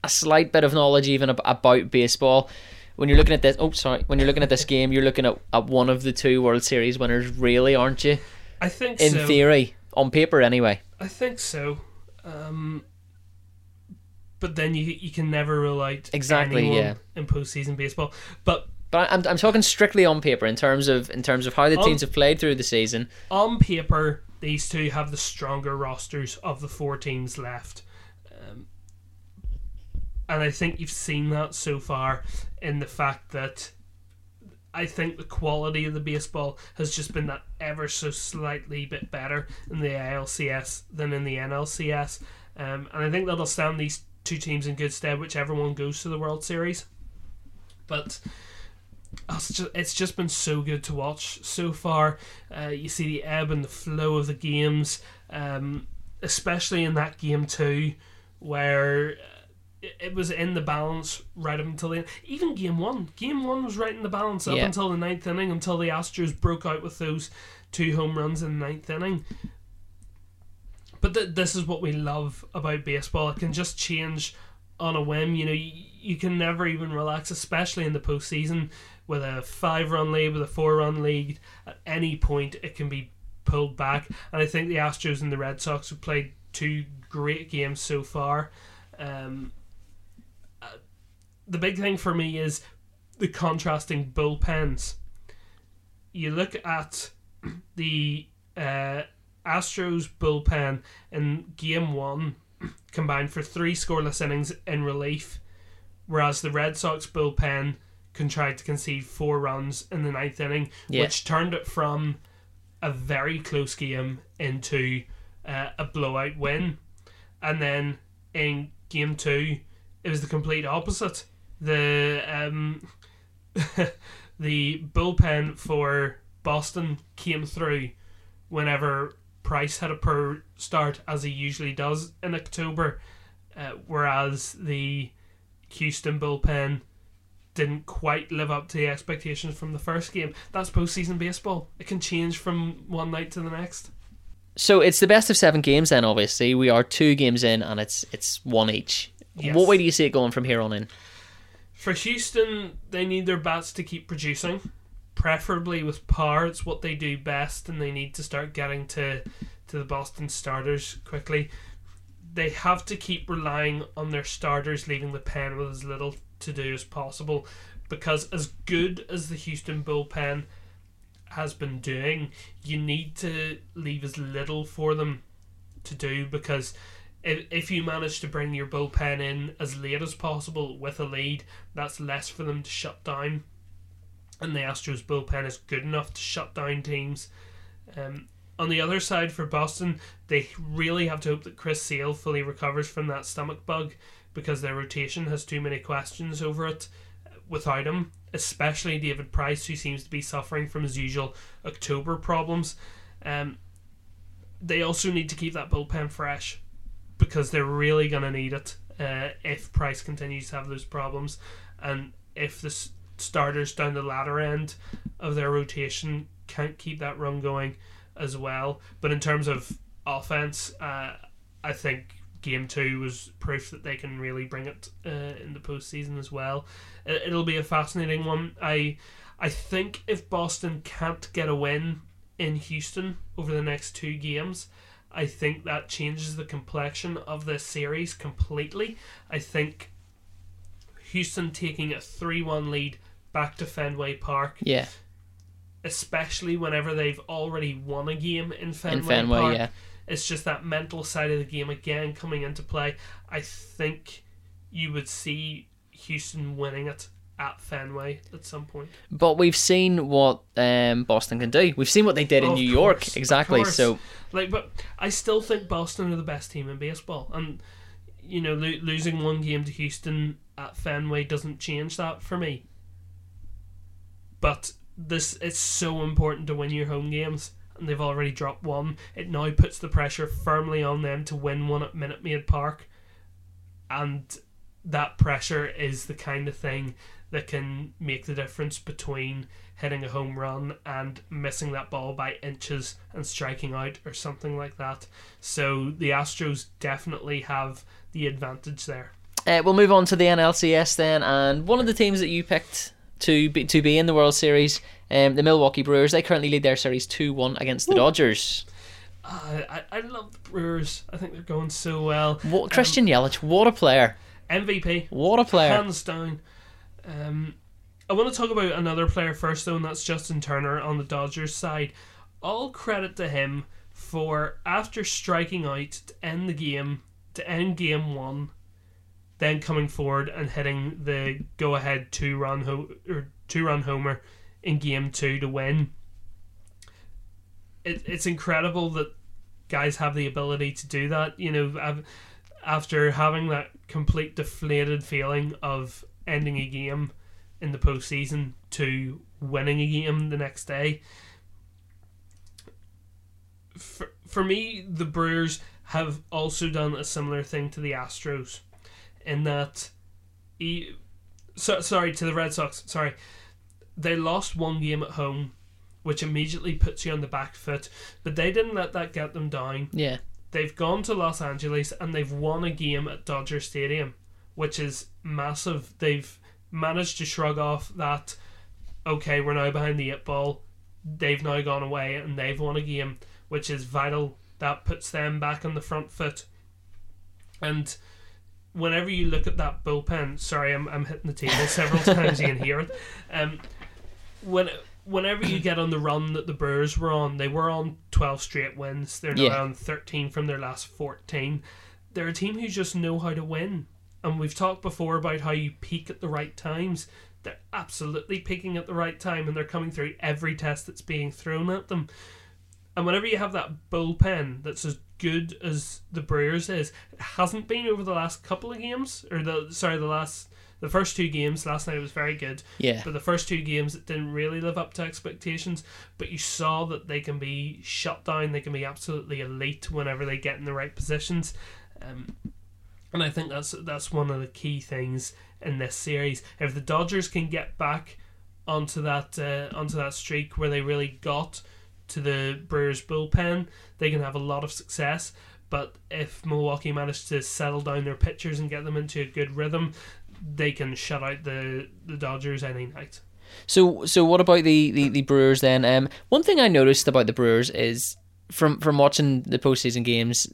a slight bit of knowledge even ab- about baseball, when you're looking at this, oh sorry, when you're looking at this [laughs] game, you're looking at, at one of the two World Series winners, really, aren't you? I think In so. theory, on paper anyway. I think so. Um, but then you you can never rule out Exactly, yeah. in postseason baseball. But But I'm, I'm talking strictly on paper in terms of in terms of how the On- teams have played through the season. on paper, these two have the stronger rosters of the four teams left. Um, and I think you've seen that so far in the fact that I think the quality of the baseball has just been that ever so slightly bit better in the ALCS than in the NLCS. Um, and I think that'll stand these two teams in good stead, whichever one goes to the World Series. But it's just, been so good to watch so far. Uh, you see the ebb and the flow of the games, um, especially in that game two, where uh, it, it was in the balance right up until the end. Even game one, game one was right in the balance up Yeah. until the ninth inning, until the Astros broke out with those two home runs in the ninth inning. But th- this is what we love about baseball. It can just change on a whim. You know, you, you can never even relax, especially in the postseason with a five run lead, with a four run lead. At any point, it can be pulled back. And I think the Astros and the Red Sox have played two great games so far. Um, uh, the big thing for me is the contrasting bullpens. You look at the uh, Astros bullpen in game one [clears throat] combined for three scoreless innings in relief, whereas the Red Sox bullpen contrived to concede four runs in the ninth inning, Yeah. which turned it from a very close game into uh, a blowout win. And then in game two, it was the complete opposite. The um, [laughs] the bullpen for Boston came through whenever Price had a poor start, as he usually does in October, uh, whereas the Houston bullpen didn't quite live up to the expectations from the first game. That's postseason baseball. It can change from one night to the next. So it's the best of seven games. Then obviously we are two games in, and it's it's one each. Yes. What way do you see it going from here on in? For Houston, they need their bats to keep producing, preferably with power. It's what they do best, and they need to start getting to to the Boston starters quickly. They have to keep relying on their starters leaving the pen with as little to do as possible, because as good as the Houston bullpen has been doing, you need to leave as little for them to do because if, if you manage to bring your bullpen in as late as possible with a lead, that's less for them to shut down. And the Astros bullpen is good enough to shut down teams. Um, on the other side for Boston, they really have to hope that Chris Sale fully recovers from that stomach bug because their rotation has too many questions over it without him, especially David Price, who seems to be suffering from his usual October problems. Um, they also need to keep that bullpen fresh because they're really going to need it uh, if Price continues to have those problems and if the s- starters down the latter end of their rotation can't keep that run going as well. But in terms of offense, uh, I think game two was proof that they can really bring it uh, in the postseason as well. It, it'll be a fascinating one. I I think if Boston can't get a win in Houston over the next two games, I think that changes the complexion of this series completely. I think Houston taking a 3 1 lead back to Fenway Park, Yeah, especially whenever they've already won a game in Fenway, in Fenway. Park. Yeah, It's just that mental side of the game again coming into play. I think you would see Houston winning it at Fenway at some point. but we've seen what um, Boston can do. We've seen what they did in New York. course, of exactly. So Like, but I still think Boston are the best team in baseball, and you know, lo- losing one game to Houston at Fenway doesn't change that for me. But this, it's so important to win your home games, and they've already dropped one. It now puts the pressure firmly on them to win one at Minute Maid Park, and that pressure is the kind of thing that can make the difference between hitting a home run and missing that ball by inches and striking out or something like that. So the Astros definitely have the advantage there. uh, we'll move on to the NLCS then, and one of the teams that you picked to be to be in the World Series, um, the Milwaukee Brewers. They currently lead their series two one against the Dodgers. Uh, I, I love the Brewers. I think they're going so well. What, Christian Yelich, what a player! MVP, What a player! hands down. Um, I want to talk about another player first, though, and that's Justin Turner on the Dodgers side. All credit to him for after striking out to end the game, to end game one, then coming forward and hitting the go-ahead two-run ho- or two-run homer in game two to win. It, it's incredible that guys have the ability to do that. You know, after having that complete deflated feeling of ending a game in the postseason to winning a game the next day. For, for me, the Brewers have also done a similar thing to the Astros in that. E, so, sorry, to the Red Sox. Sorry. They lost one game at home, which immediately puts you on the back foot, but they didn't let that get them down Yeah, they've gone to Los Angeles and they've won a game at Dodger Stadium, which is massive. They've managed to shrug off that, okay, we're now behind the eight ball. They've now gone away and they've won a game, which is vital. That puts them back on the front foot. And whenever you look at that bullpen, sorry, I'm, I'm hitting the table several [laughs] times, you can hear it. Um, when whenever you get on the run that the Brewers were on, they were on 12 straight wins. They're now Yeah. on 13 from their last 14. They're a team who just know how to win. And we've talked before about how you peak at the right times. They're absolutely peaking at the right time and they're coming through every test that's being thrown at them. And whenever you have that bullpen that's as good as the Brewers is, it hasn't been over the last couple of games, or the sorry, the last the first two games. Last night was very good, yeah. but the first two games it didn't really live up to expectations. But you saw that they can be shut down. They can be absolutely elite whenever they get in the right positions. Um, And I think that's that's one of the key things in this series. If the Dodgers can get back onto that uh, onto that streak where they really got to the Brewers bullpen, they can have a lot of success. But if Milwaukee manage to settle down their pitchers and get them into a good rhythm, they can shut out the the Dodgers any night. So so what about the, the, the Brewers then? Um, one thing I noticed about the Brewers is from from watching the postseason games,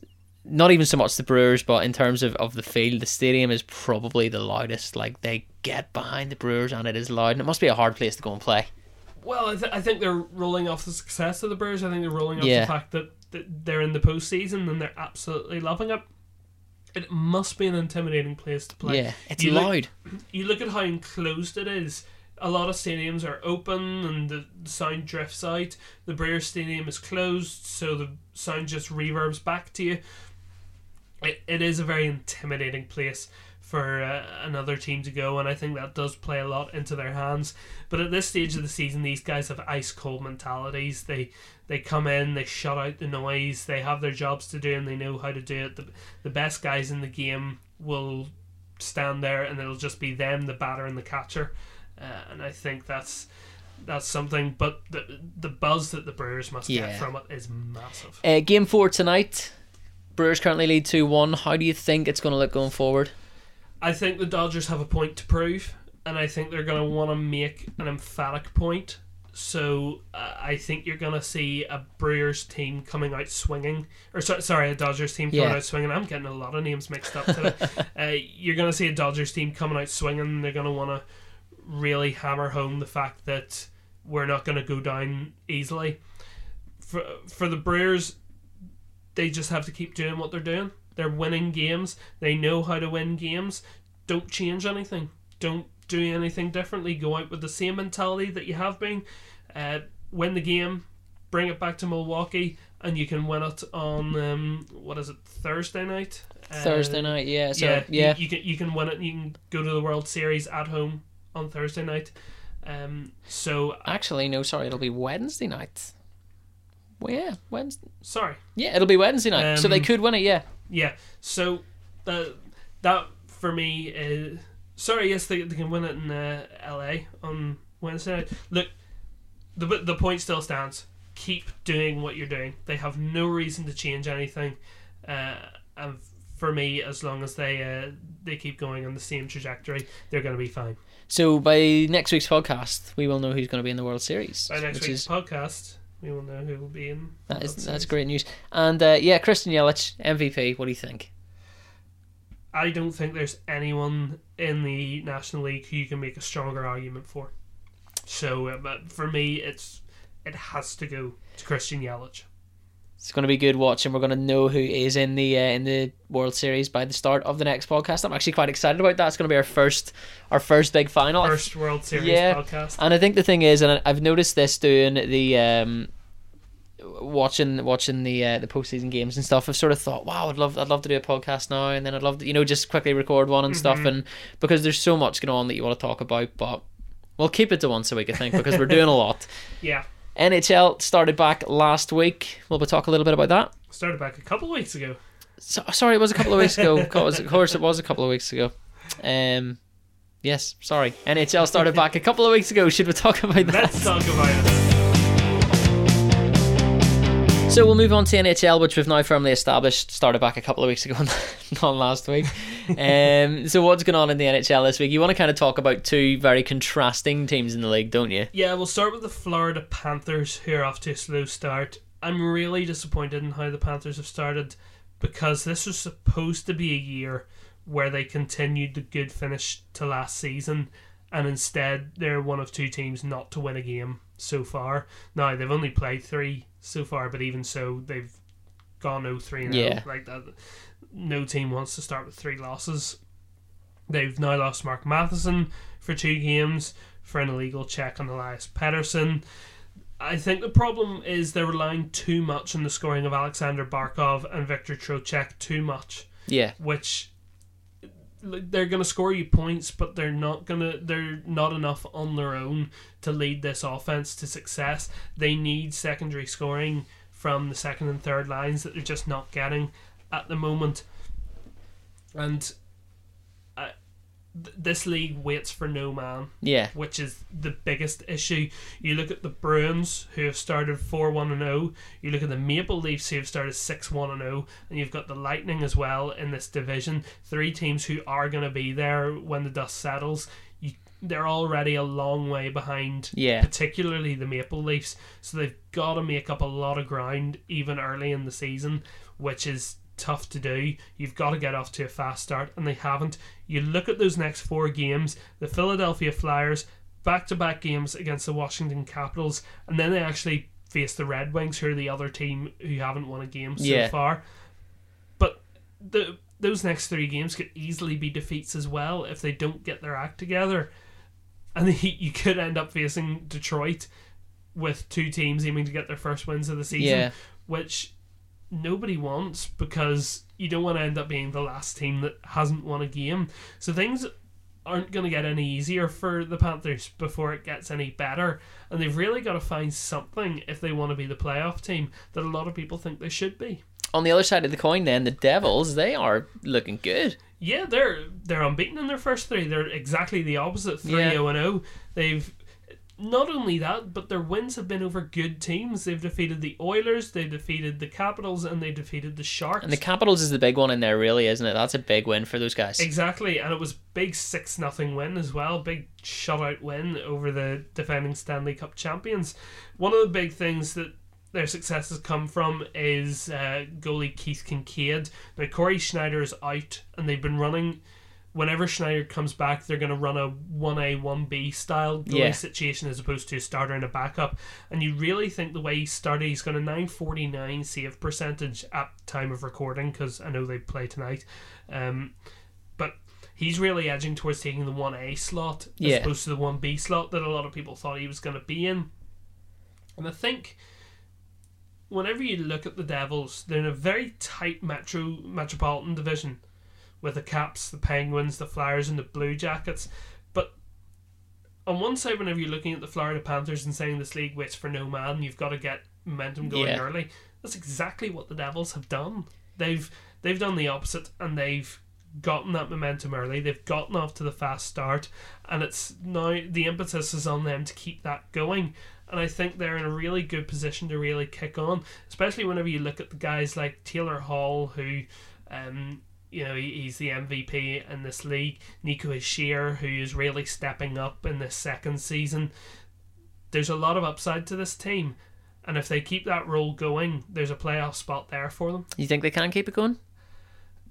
not even so much the Brewers, but in terms of, of the field, the stadium is probably the loudest. Like they get behind the Brewers and it is loud, and it must be a hard place to go and play. Well, I, th- I think they're rolling off the success of the Brewers. I think they're rolling off Yeah. the fact that, that they're in the postseason and they're absolutely loving it. It must be an intimidating place to play. yeah, it's You look- loud. you look at how enclosed it is. A lot of stadiums are open and the the sound drifts out. The Brewers Stadium is closed, so the sound just reverbs back to you. It, it is a very intimidating place for uh, another team to go, and I think that does play a lot into their hands. But at this stage of the season, these guys have ice cold mentalities. They they come in, they shut out the noise, they have their jobs to do, and they know how to do it. The, the best guys in the game will stand there, and it'll just be them, the batter and the catcher. Uh, and I think that's that's something. But the the buzz that the Brewers must Yeah. get from it is massive. Uh, game four tonight. Brewers currently lead two one. How do you think it's going to look going forward? I think the Dodgers have a point to prove, and I think they're going to want to make an emphatic point. So uh, I think you're going to see a Brewers team coming out swinging, or so, sorry, a Dodgers team coming Yeah. out swinging. I'm getting a lot of names mixed up today. [laughs] uh, you're going to see a Dodgers team coming out swinging. They're going to want to really hammer home the fact that we're not going to go down easily. For for the Brewers, they just have to keep doing what they're doing. They're winning games. They know how to win games. Don't change anything. Don't do anything differently. Go out with the same mentality that you have been. Uh, win the game. Bring it back to Milwaukee, and you can win it on um, what is it Thursday night? Uh, Thursday night, yeah. So yeah, yeah, You, you can you can win it. You can go to the World Series at home on Thursday night. Um, so Actually, no, sorry, it'll be Wednesday night. Well, yeah, Wednesday. sorry. Yeah, it'll be Wednesday night, so they Um, could win it. Yeah, Yeah. So that that for me is sorry. Yes, they, they can win it in uh, L.A. on Wednesday night. Look, the the point still stands. Keep doing what you're doing. They have no reason to change anything. Uh, and for me, as long as they uh, they keep going on the same trajectory, they're going to be fine. So by next week's podcast, we will know who's going to be in the World Series. By next week's is podcast, we will know who will be in. that is World that's Series. great news. And uh, yeah, Christian Yelich MVP. What do you think? I don't think there's anyone in the National League who you can make a stronger argument for. So, uh, but for me, it's it has to go to Christian Yelich. It's going to be good watching. We're going to know who is in the uh, in the World Series by the start of the next podcast. I'm actually quite excited about that. It's going to be our first our first big final. First World Series Yeah. podcast. And I think the thing is, and I've noticed this doing the um, watching watching the uh, the postseason games and stuff. I've sort of thought, wow, I'd love I'd love to do a podcast now, and then I'd love to you know just quickly record one and stuff, and because there's so much going on that you want to talk about, but we'll keep it to once a week, I think, because we're doing a lot. [laughs] Yeah, NHL started back last week. We'll we talk a little bit about that? started back a couple of weeks ago. So, sorry, it was a couple of weeks ago. Of course, of course, it was a couple of weeks ago. Um, yes, sorry. NHL started back a couple of weeks ago. Should we talk about that? Let's talk about it. So we'll move on to NHL, which we've now firmly established started back a couple of weeks ago, [laughs] not last week. Um, so what's going on in the NHL this week? You want to kind of talk about two very contrasting teams in the league, don't you? Yeah, we'll start with the Florida Panthers, who are off to a slow start. I'm really disappointed in how the Panthers have started because this was supposed to be a year where they continued the good finish to last season, and instead they're one of two teams not to win a game so far. Now they've only played three so far, but even so, they've gone 0-3 now. Yeah. Like that, no team wants to start with three losses. They've now lost Mark Matheson for two games for an illegal check on Elias Pettersson. I think the problem is they're relying too much on the scoring of Aleksander Barkov and Victor Trocheck too much, Yeah, which they're going to score you points, but they're not going to. They're not enough on their own to lead this offense to success. They need secondary scoring from the second and third lines that they're just not getting at the moment. and th- this league waits for no man, Yeah. which is the biggest issue. You look at the Bruins, who have started 4 1 and 0. You look at the Maple Leafs, who have started 6 1 and 0. And you've got the Lightning as well in this division. Three teams who are going to be there when the dust settles. You, they're already a long way behind, Yeah. particularly the Maple Leafs. So they've got to make up a lot of ground even early in the season, which is tough to do. You've got to get off to a fast start, and they haven't. You look at those next four games the Philadelphia Flyers, back to back games against the Washington Capitals, and then they actually face the Red Wings, who are the other team who haven't won a game so Yeah. far. But the those next three games could easily be defeats as well if they don't get their act together. And [laughs] you could end up facing Detroit with two teams aiming to get their first wins of the season, Yeah. which nobody wants because you don't want to end up being the last team that hasn't won a game. So things aren't going to get any easier for the Panthers before it gets any better. And they've really got to find something if they want to be the playoff team that a lot of people think they should be. On the other side of the coin, then the Devils they are looking good. Yeah, they're they're unbeaten in their first three. They're exactly the opposite, 3 Yeah. 0 and 0. They've not only that, but their wins have been over good teams. They've defeated the Oilers, they defeated the Capitals, and they defeated the Sharks. And the Capitals is the big one in there, really, isn't it? That's a big win for those guys. Exactly, and it was big six nothing win as well, big shutout win over the defending Stanley Cup champions. One of the big things that their success has come from is uh, goalie Keith Kinkaid. Now Cory Schneider is out, and they've been running. Whenever Schneider comes back, they're going to run a one A one B style Yeah. situation as opposed to a starter and a backup. And you really think the way he started, he's got a nine forty nine save percentage at time of recording because I know they play tonight. Um, but he's really edging towards taking the one A slot as Yeah. opposed to the one B slot that a lot of people thought he was going to be in. And I think whenever you look at the Devils, they're in a very tight metro metropolitan division with the Caps, the Penguins, the Flyers, and the Blue Jackets. But on one side, whenever you're looking at the Florida Panthers and saying this league waits for no man, you've got to get momentum going Yeah. early. That's exactly what the Devils have done. They've they've done the opposite, and they've gotten that momentum early. They've gotten off to the fast start, and it's now the impetus is on them to keep that going. And I think they're in a really good position to really kick on, especially whenever you look at the guys like Taylor Hall, who, um, you know, he's the MVP in this league. Nico Hischier, who is really stepping up in this second season. There's a lot of upside to this team, and if they keep that role going, there's a playoff spot there for them. You think they can keep it going?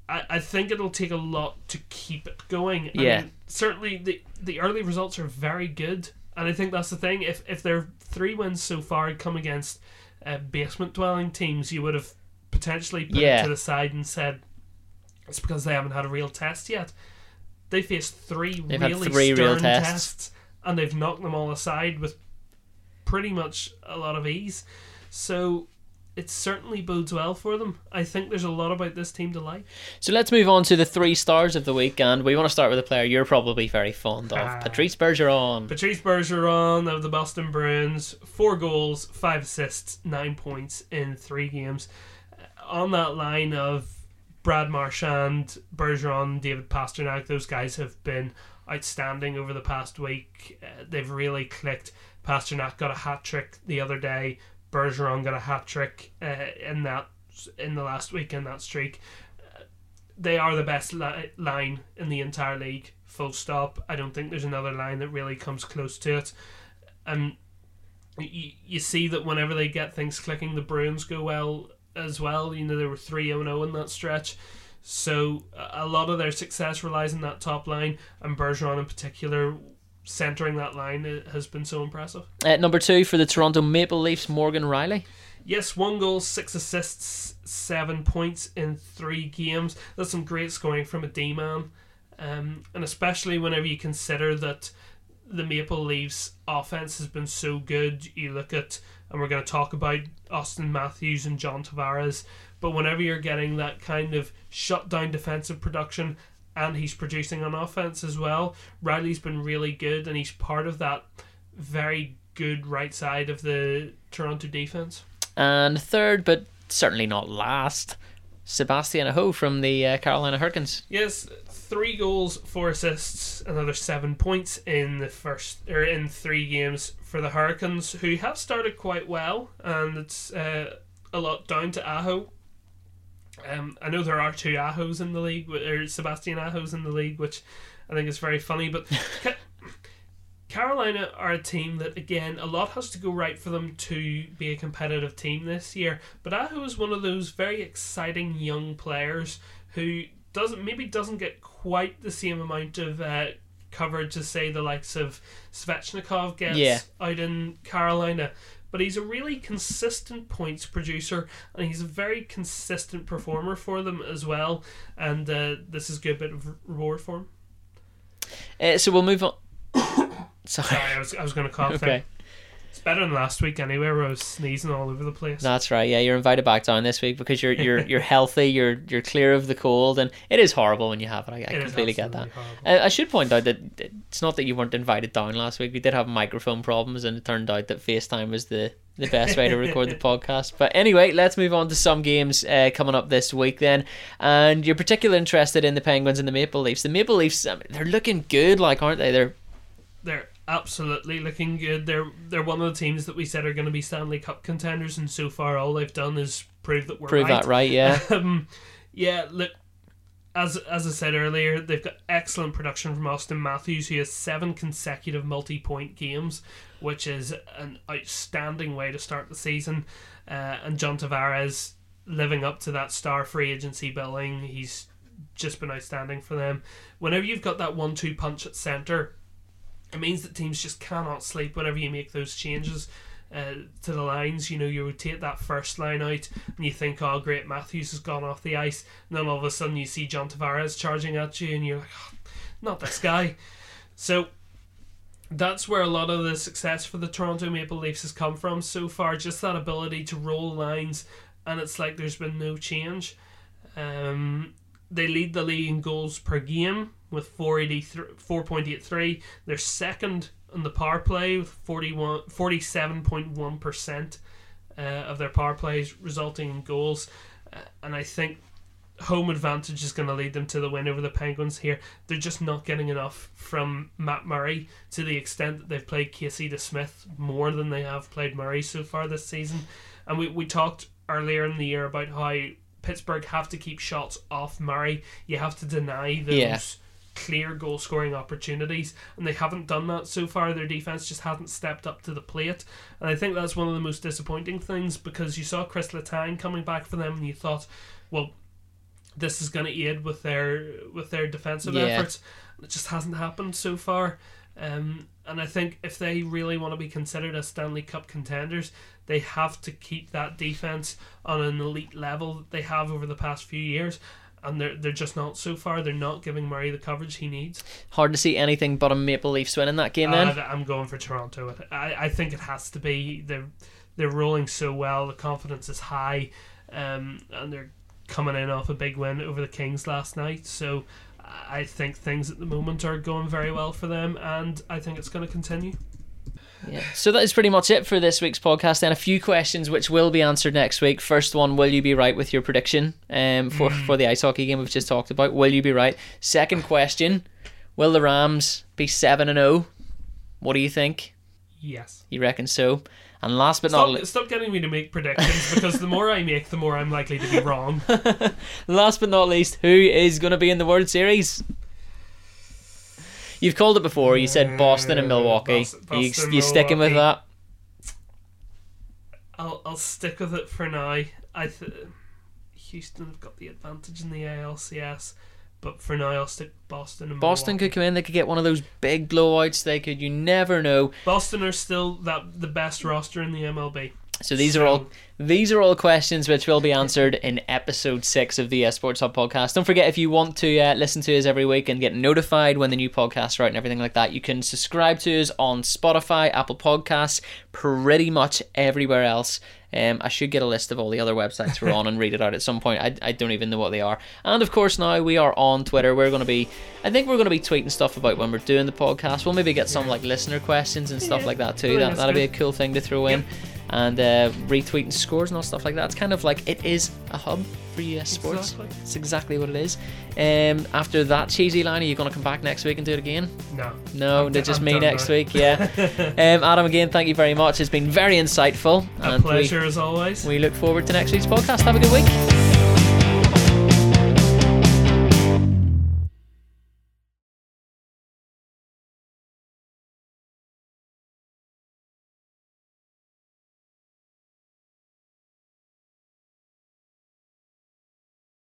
I, I think it'll take a lot to keep it going. I Yeah. mean, certainly the the early results are very good, and I think that's the thing. If if their three wins so far had come against uh, basement dwelling teams, you would have potentially put Yeah. it to the side and said it's because they haven't had a real test yet. They faced 3 They've really three real stern tests. tests, and they've knocked them all aside with pretty much a lot of ease. So. It certainly bodes well for them. I think there's a lot about this team to like. So let's move on to the three stars of the week, and we want to start with a player you're probably very fond of, Ah. Patrice Bergeron. Patrice Bergeron of the Boston Bruins, four goals, five assists, nine points in three games. On that line of Brad Marchand, Bergeron, David Pastrnak, those guys have been outstanding over the past week. Uh, they've really clicked. Pastrnak got a hat trick the other day. Bergeron got a hat trick uh, in that in the last week in that streak they are the best li- line in the entire league. Full stop. I don't think there's another line that really comes close to it. And you, you see that whenever they get things clicking, the Bruins go well as well. You know, they were 3 0 in that stretch. So a lot of their success relies on that top line, and Bergeron in particular, centering that line uh, has been so impressive. At number two for the Toronto Maple Leafs, Morgan Rielly. Yes, one goal, six assists, seven points in three games. That's some great scoring from a D man. Um, and especially whenever you consider that the Maple Leafs offense has been so good. You look at, and we're going to talk about Auston Matthews and John Tavares, but whenever you're getting that kind of shutdown defensive production and he's producing on offense as well, Rielly's been really good and he's part of that very good right side of the Toronto defense. And third, but certainly not last, Sebastian Aho from the uh, Carolina Hurricanes. Yes, three goals, four assists, another seven points in the first or in three games for the Hurricanes, who have started quite well, and it's uh, a lot down to Aho. Um, I know there are two Ahos in the league, or Sebastian Ahos in the league, which I think is very funny. But [laughs] Ca- Carolina are a team that, again, a lot has to go right for them to be a competitive team this year. But Aho is one of those very exciting young players who doesn't maybe doesn't get quite the same amount of uh, coverage to say the likes of Svechnikov gets Yeah. out in Carolina. But he's a really consistent points producer, and he's a very consistent performer for them as well. And uh, this is a good bit of reward for him. Uh, so we'll move on. [coughs] Sorry. Sorry, I was, I was going to cough. Okay. It's better than last week anyway, where I was sneezing all over the place. That's right. Yeah, you're invited back down this week because you're you're you're healthy. You're you're clear of the cold, and it is horrible when you have it. I, I It completely get that. Uh, I should point out that it's not that you weren't invited down last week. We did have microphone problems, and it turned out that FaceTime was the, the best way to record the [laughs] podcast. But anyway, let's move on to some games uh, coming up this week then. And you're particularly interested in the Penguins and the Maple Leafs. The Maple Leafs, I they're looking good, like aren't they? They're They're absolutely looking good. They're they're one of the teams that we said are going to be Stanley Cup contenders, and so far all they've done is prove that we're right. prove right. that right. Yeah, [laughs] um, yeah, look, as as I said earlier, they've got excellent production from Auston Matthews, who has seven consecutive multi-point games, which is an outstanding way to start the season. Uh, and John Tavares living up to that star free agency billing, he's just been outstanding for them. Whenever you've got that one-two punch at center, it means that teams just cannot sleep whenever you make those changes uh, to the lines. You know, you rotate that first line out, and you think, "Oh, great, Matthews has gone off the ice." And then all of a sudden, you see John Tavares charging at you, and you're like, oh, "Not this guy." so that's where a lot of the success for the Toronto Maple Leafs has come from so far. Just that ability to roll lines, and it's like there's been no change. Um, they lead the league in goals per game with 483 4.83. They're second on the power play with 41, 47.1% uh, of their power plays resulting in goals. Uh, and I think home advantage is going to lead them to the win over the Penguins here. They're just not getting enough from Matt Murray to the extent that they've played Casey DeSmith more than they have played Murray so far this season. And we, we talked earlier in the year about how Pittsburgh have to keep shots off Murray. You have to deny those Yeah. Clear goal scoring opportunities, and they haven't done that so far. Their defense just hasn't stepped up to the plate, and I think that's one of the most disappointing things because you saw Chris Letang coming back for them, and you thought, well, this is going to aid with their with their defensive Yeah. efforts. It just hasn't happened so far. Um, and I think if they really want to be considered as Stanley Cup contenders, they have to keep that defense on an elite level that they have over the past few years. And they're, they're just not so far. They're not giving Murray the coverage he needs. hard to see anything but a Maple Leafs win in that game. Then Uh, I'm going for Toronto. I, I think it has to be. They're they're rolling so well. The confidence is high, um, and they're coming in off a big win over the Kings last night. So I think things at the moment are going very well for them, and I think it's going to continue. Yeah. So that is pretty much it for this week's podcast. And a few questions which will be answered next week. First one: Will you be right with your prediction um, for for the ice hockey game we've just talked about? Will you be right? Second question: Will the Rams be seven and zero? What do you think? Yes. You reckon so? And last but not least, stop getting me to make predictions because the more I make, the more I'm likely to be wrong. [laughs] last but not least, who is going to be in the World Series? You've called it before. You said Boston and Milwaukee. Bos- you Boston, you sticking with that? I'll I'll stick with it for now. I th- Houston have got the advantage in the ALCS, but for now I'll stick Boston and Milwaukee. Boston Milwaukee. could come in. They could get one of those big blowouts. They could. You never know. Boston are still that the best roster in the MLB. So these are all these are all questions which will be answered in episode six of the uh, Sports Hub podcast. Don't forget if you want to uh, listen to us every week and get notified when the new podcasts are out and everything like that, you can subscribe to us on Spotify, Apple Podcasts, pretty much everywhere else. Um, I should get a list of all the other websites we're on and read it out at some point. I, I don't even know what they are. And of course, now we are on Twitter. We're going to be, I think we're going to be tweeting stuff about when we're doing the podcast. We'll maybe get some like listener questions and stuff Yeah, like that too. that, that'll be a cool thing to throw in. Yep. And uh, retweeting scores and all stuff like that. It's kind of like it is a hub for US sports. Exactly. It's exactly what it is. Um, after that cheesy line, are you going to come back next week and do it again? No. No, I'm d- just I'm me next week. Yeah. [laughs] um, Adam, again, thank you very much. It's been very insightful. A and we- pleasure as always. we look forward to next week's podcast. Have a good week.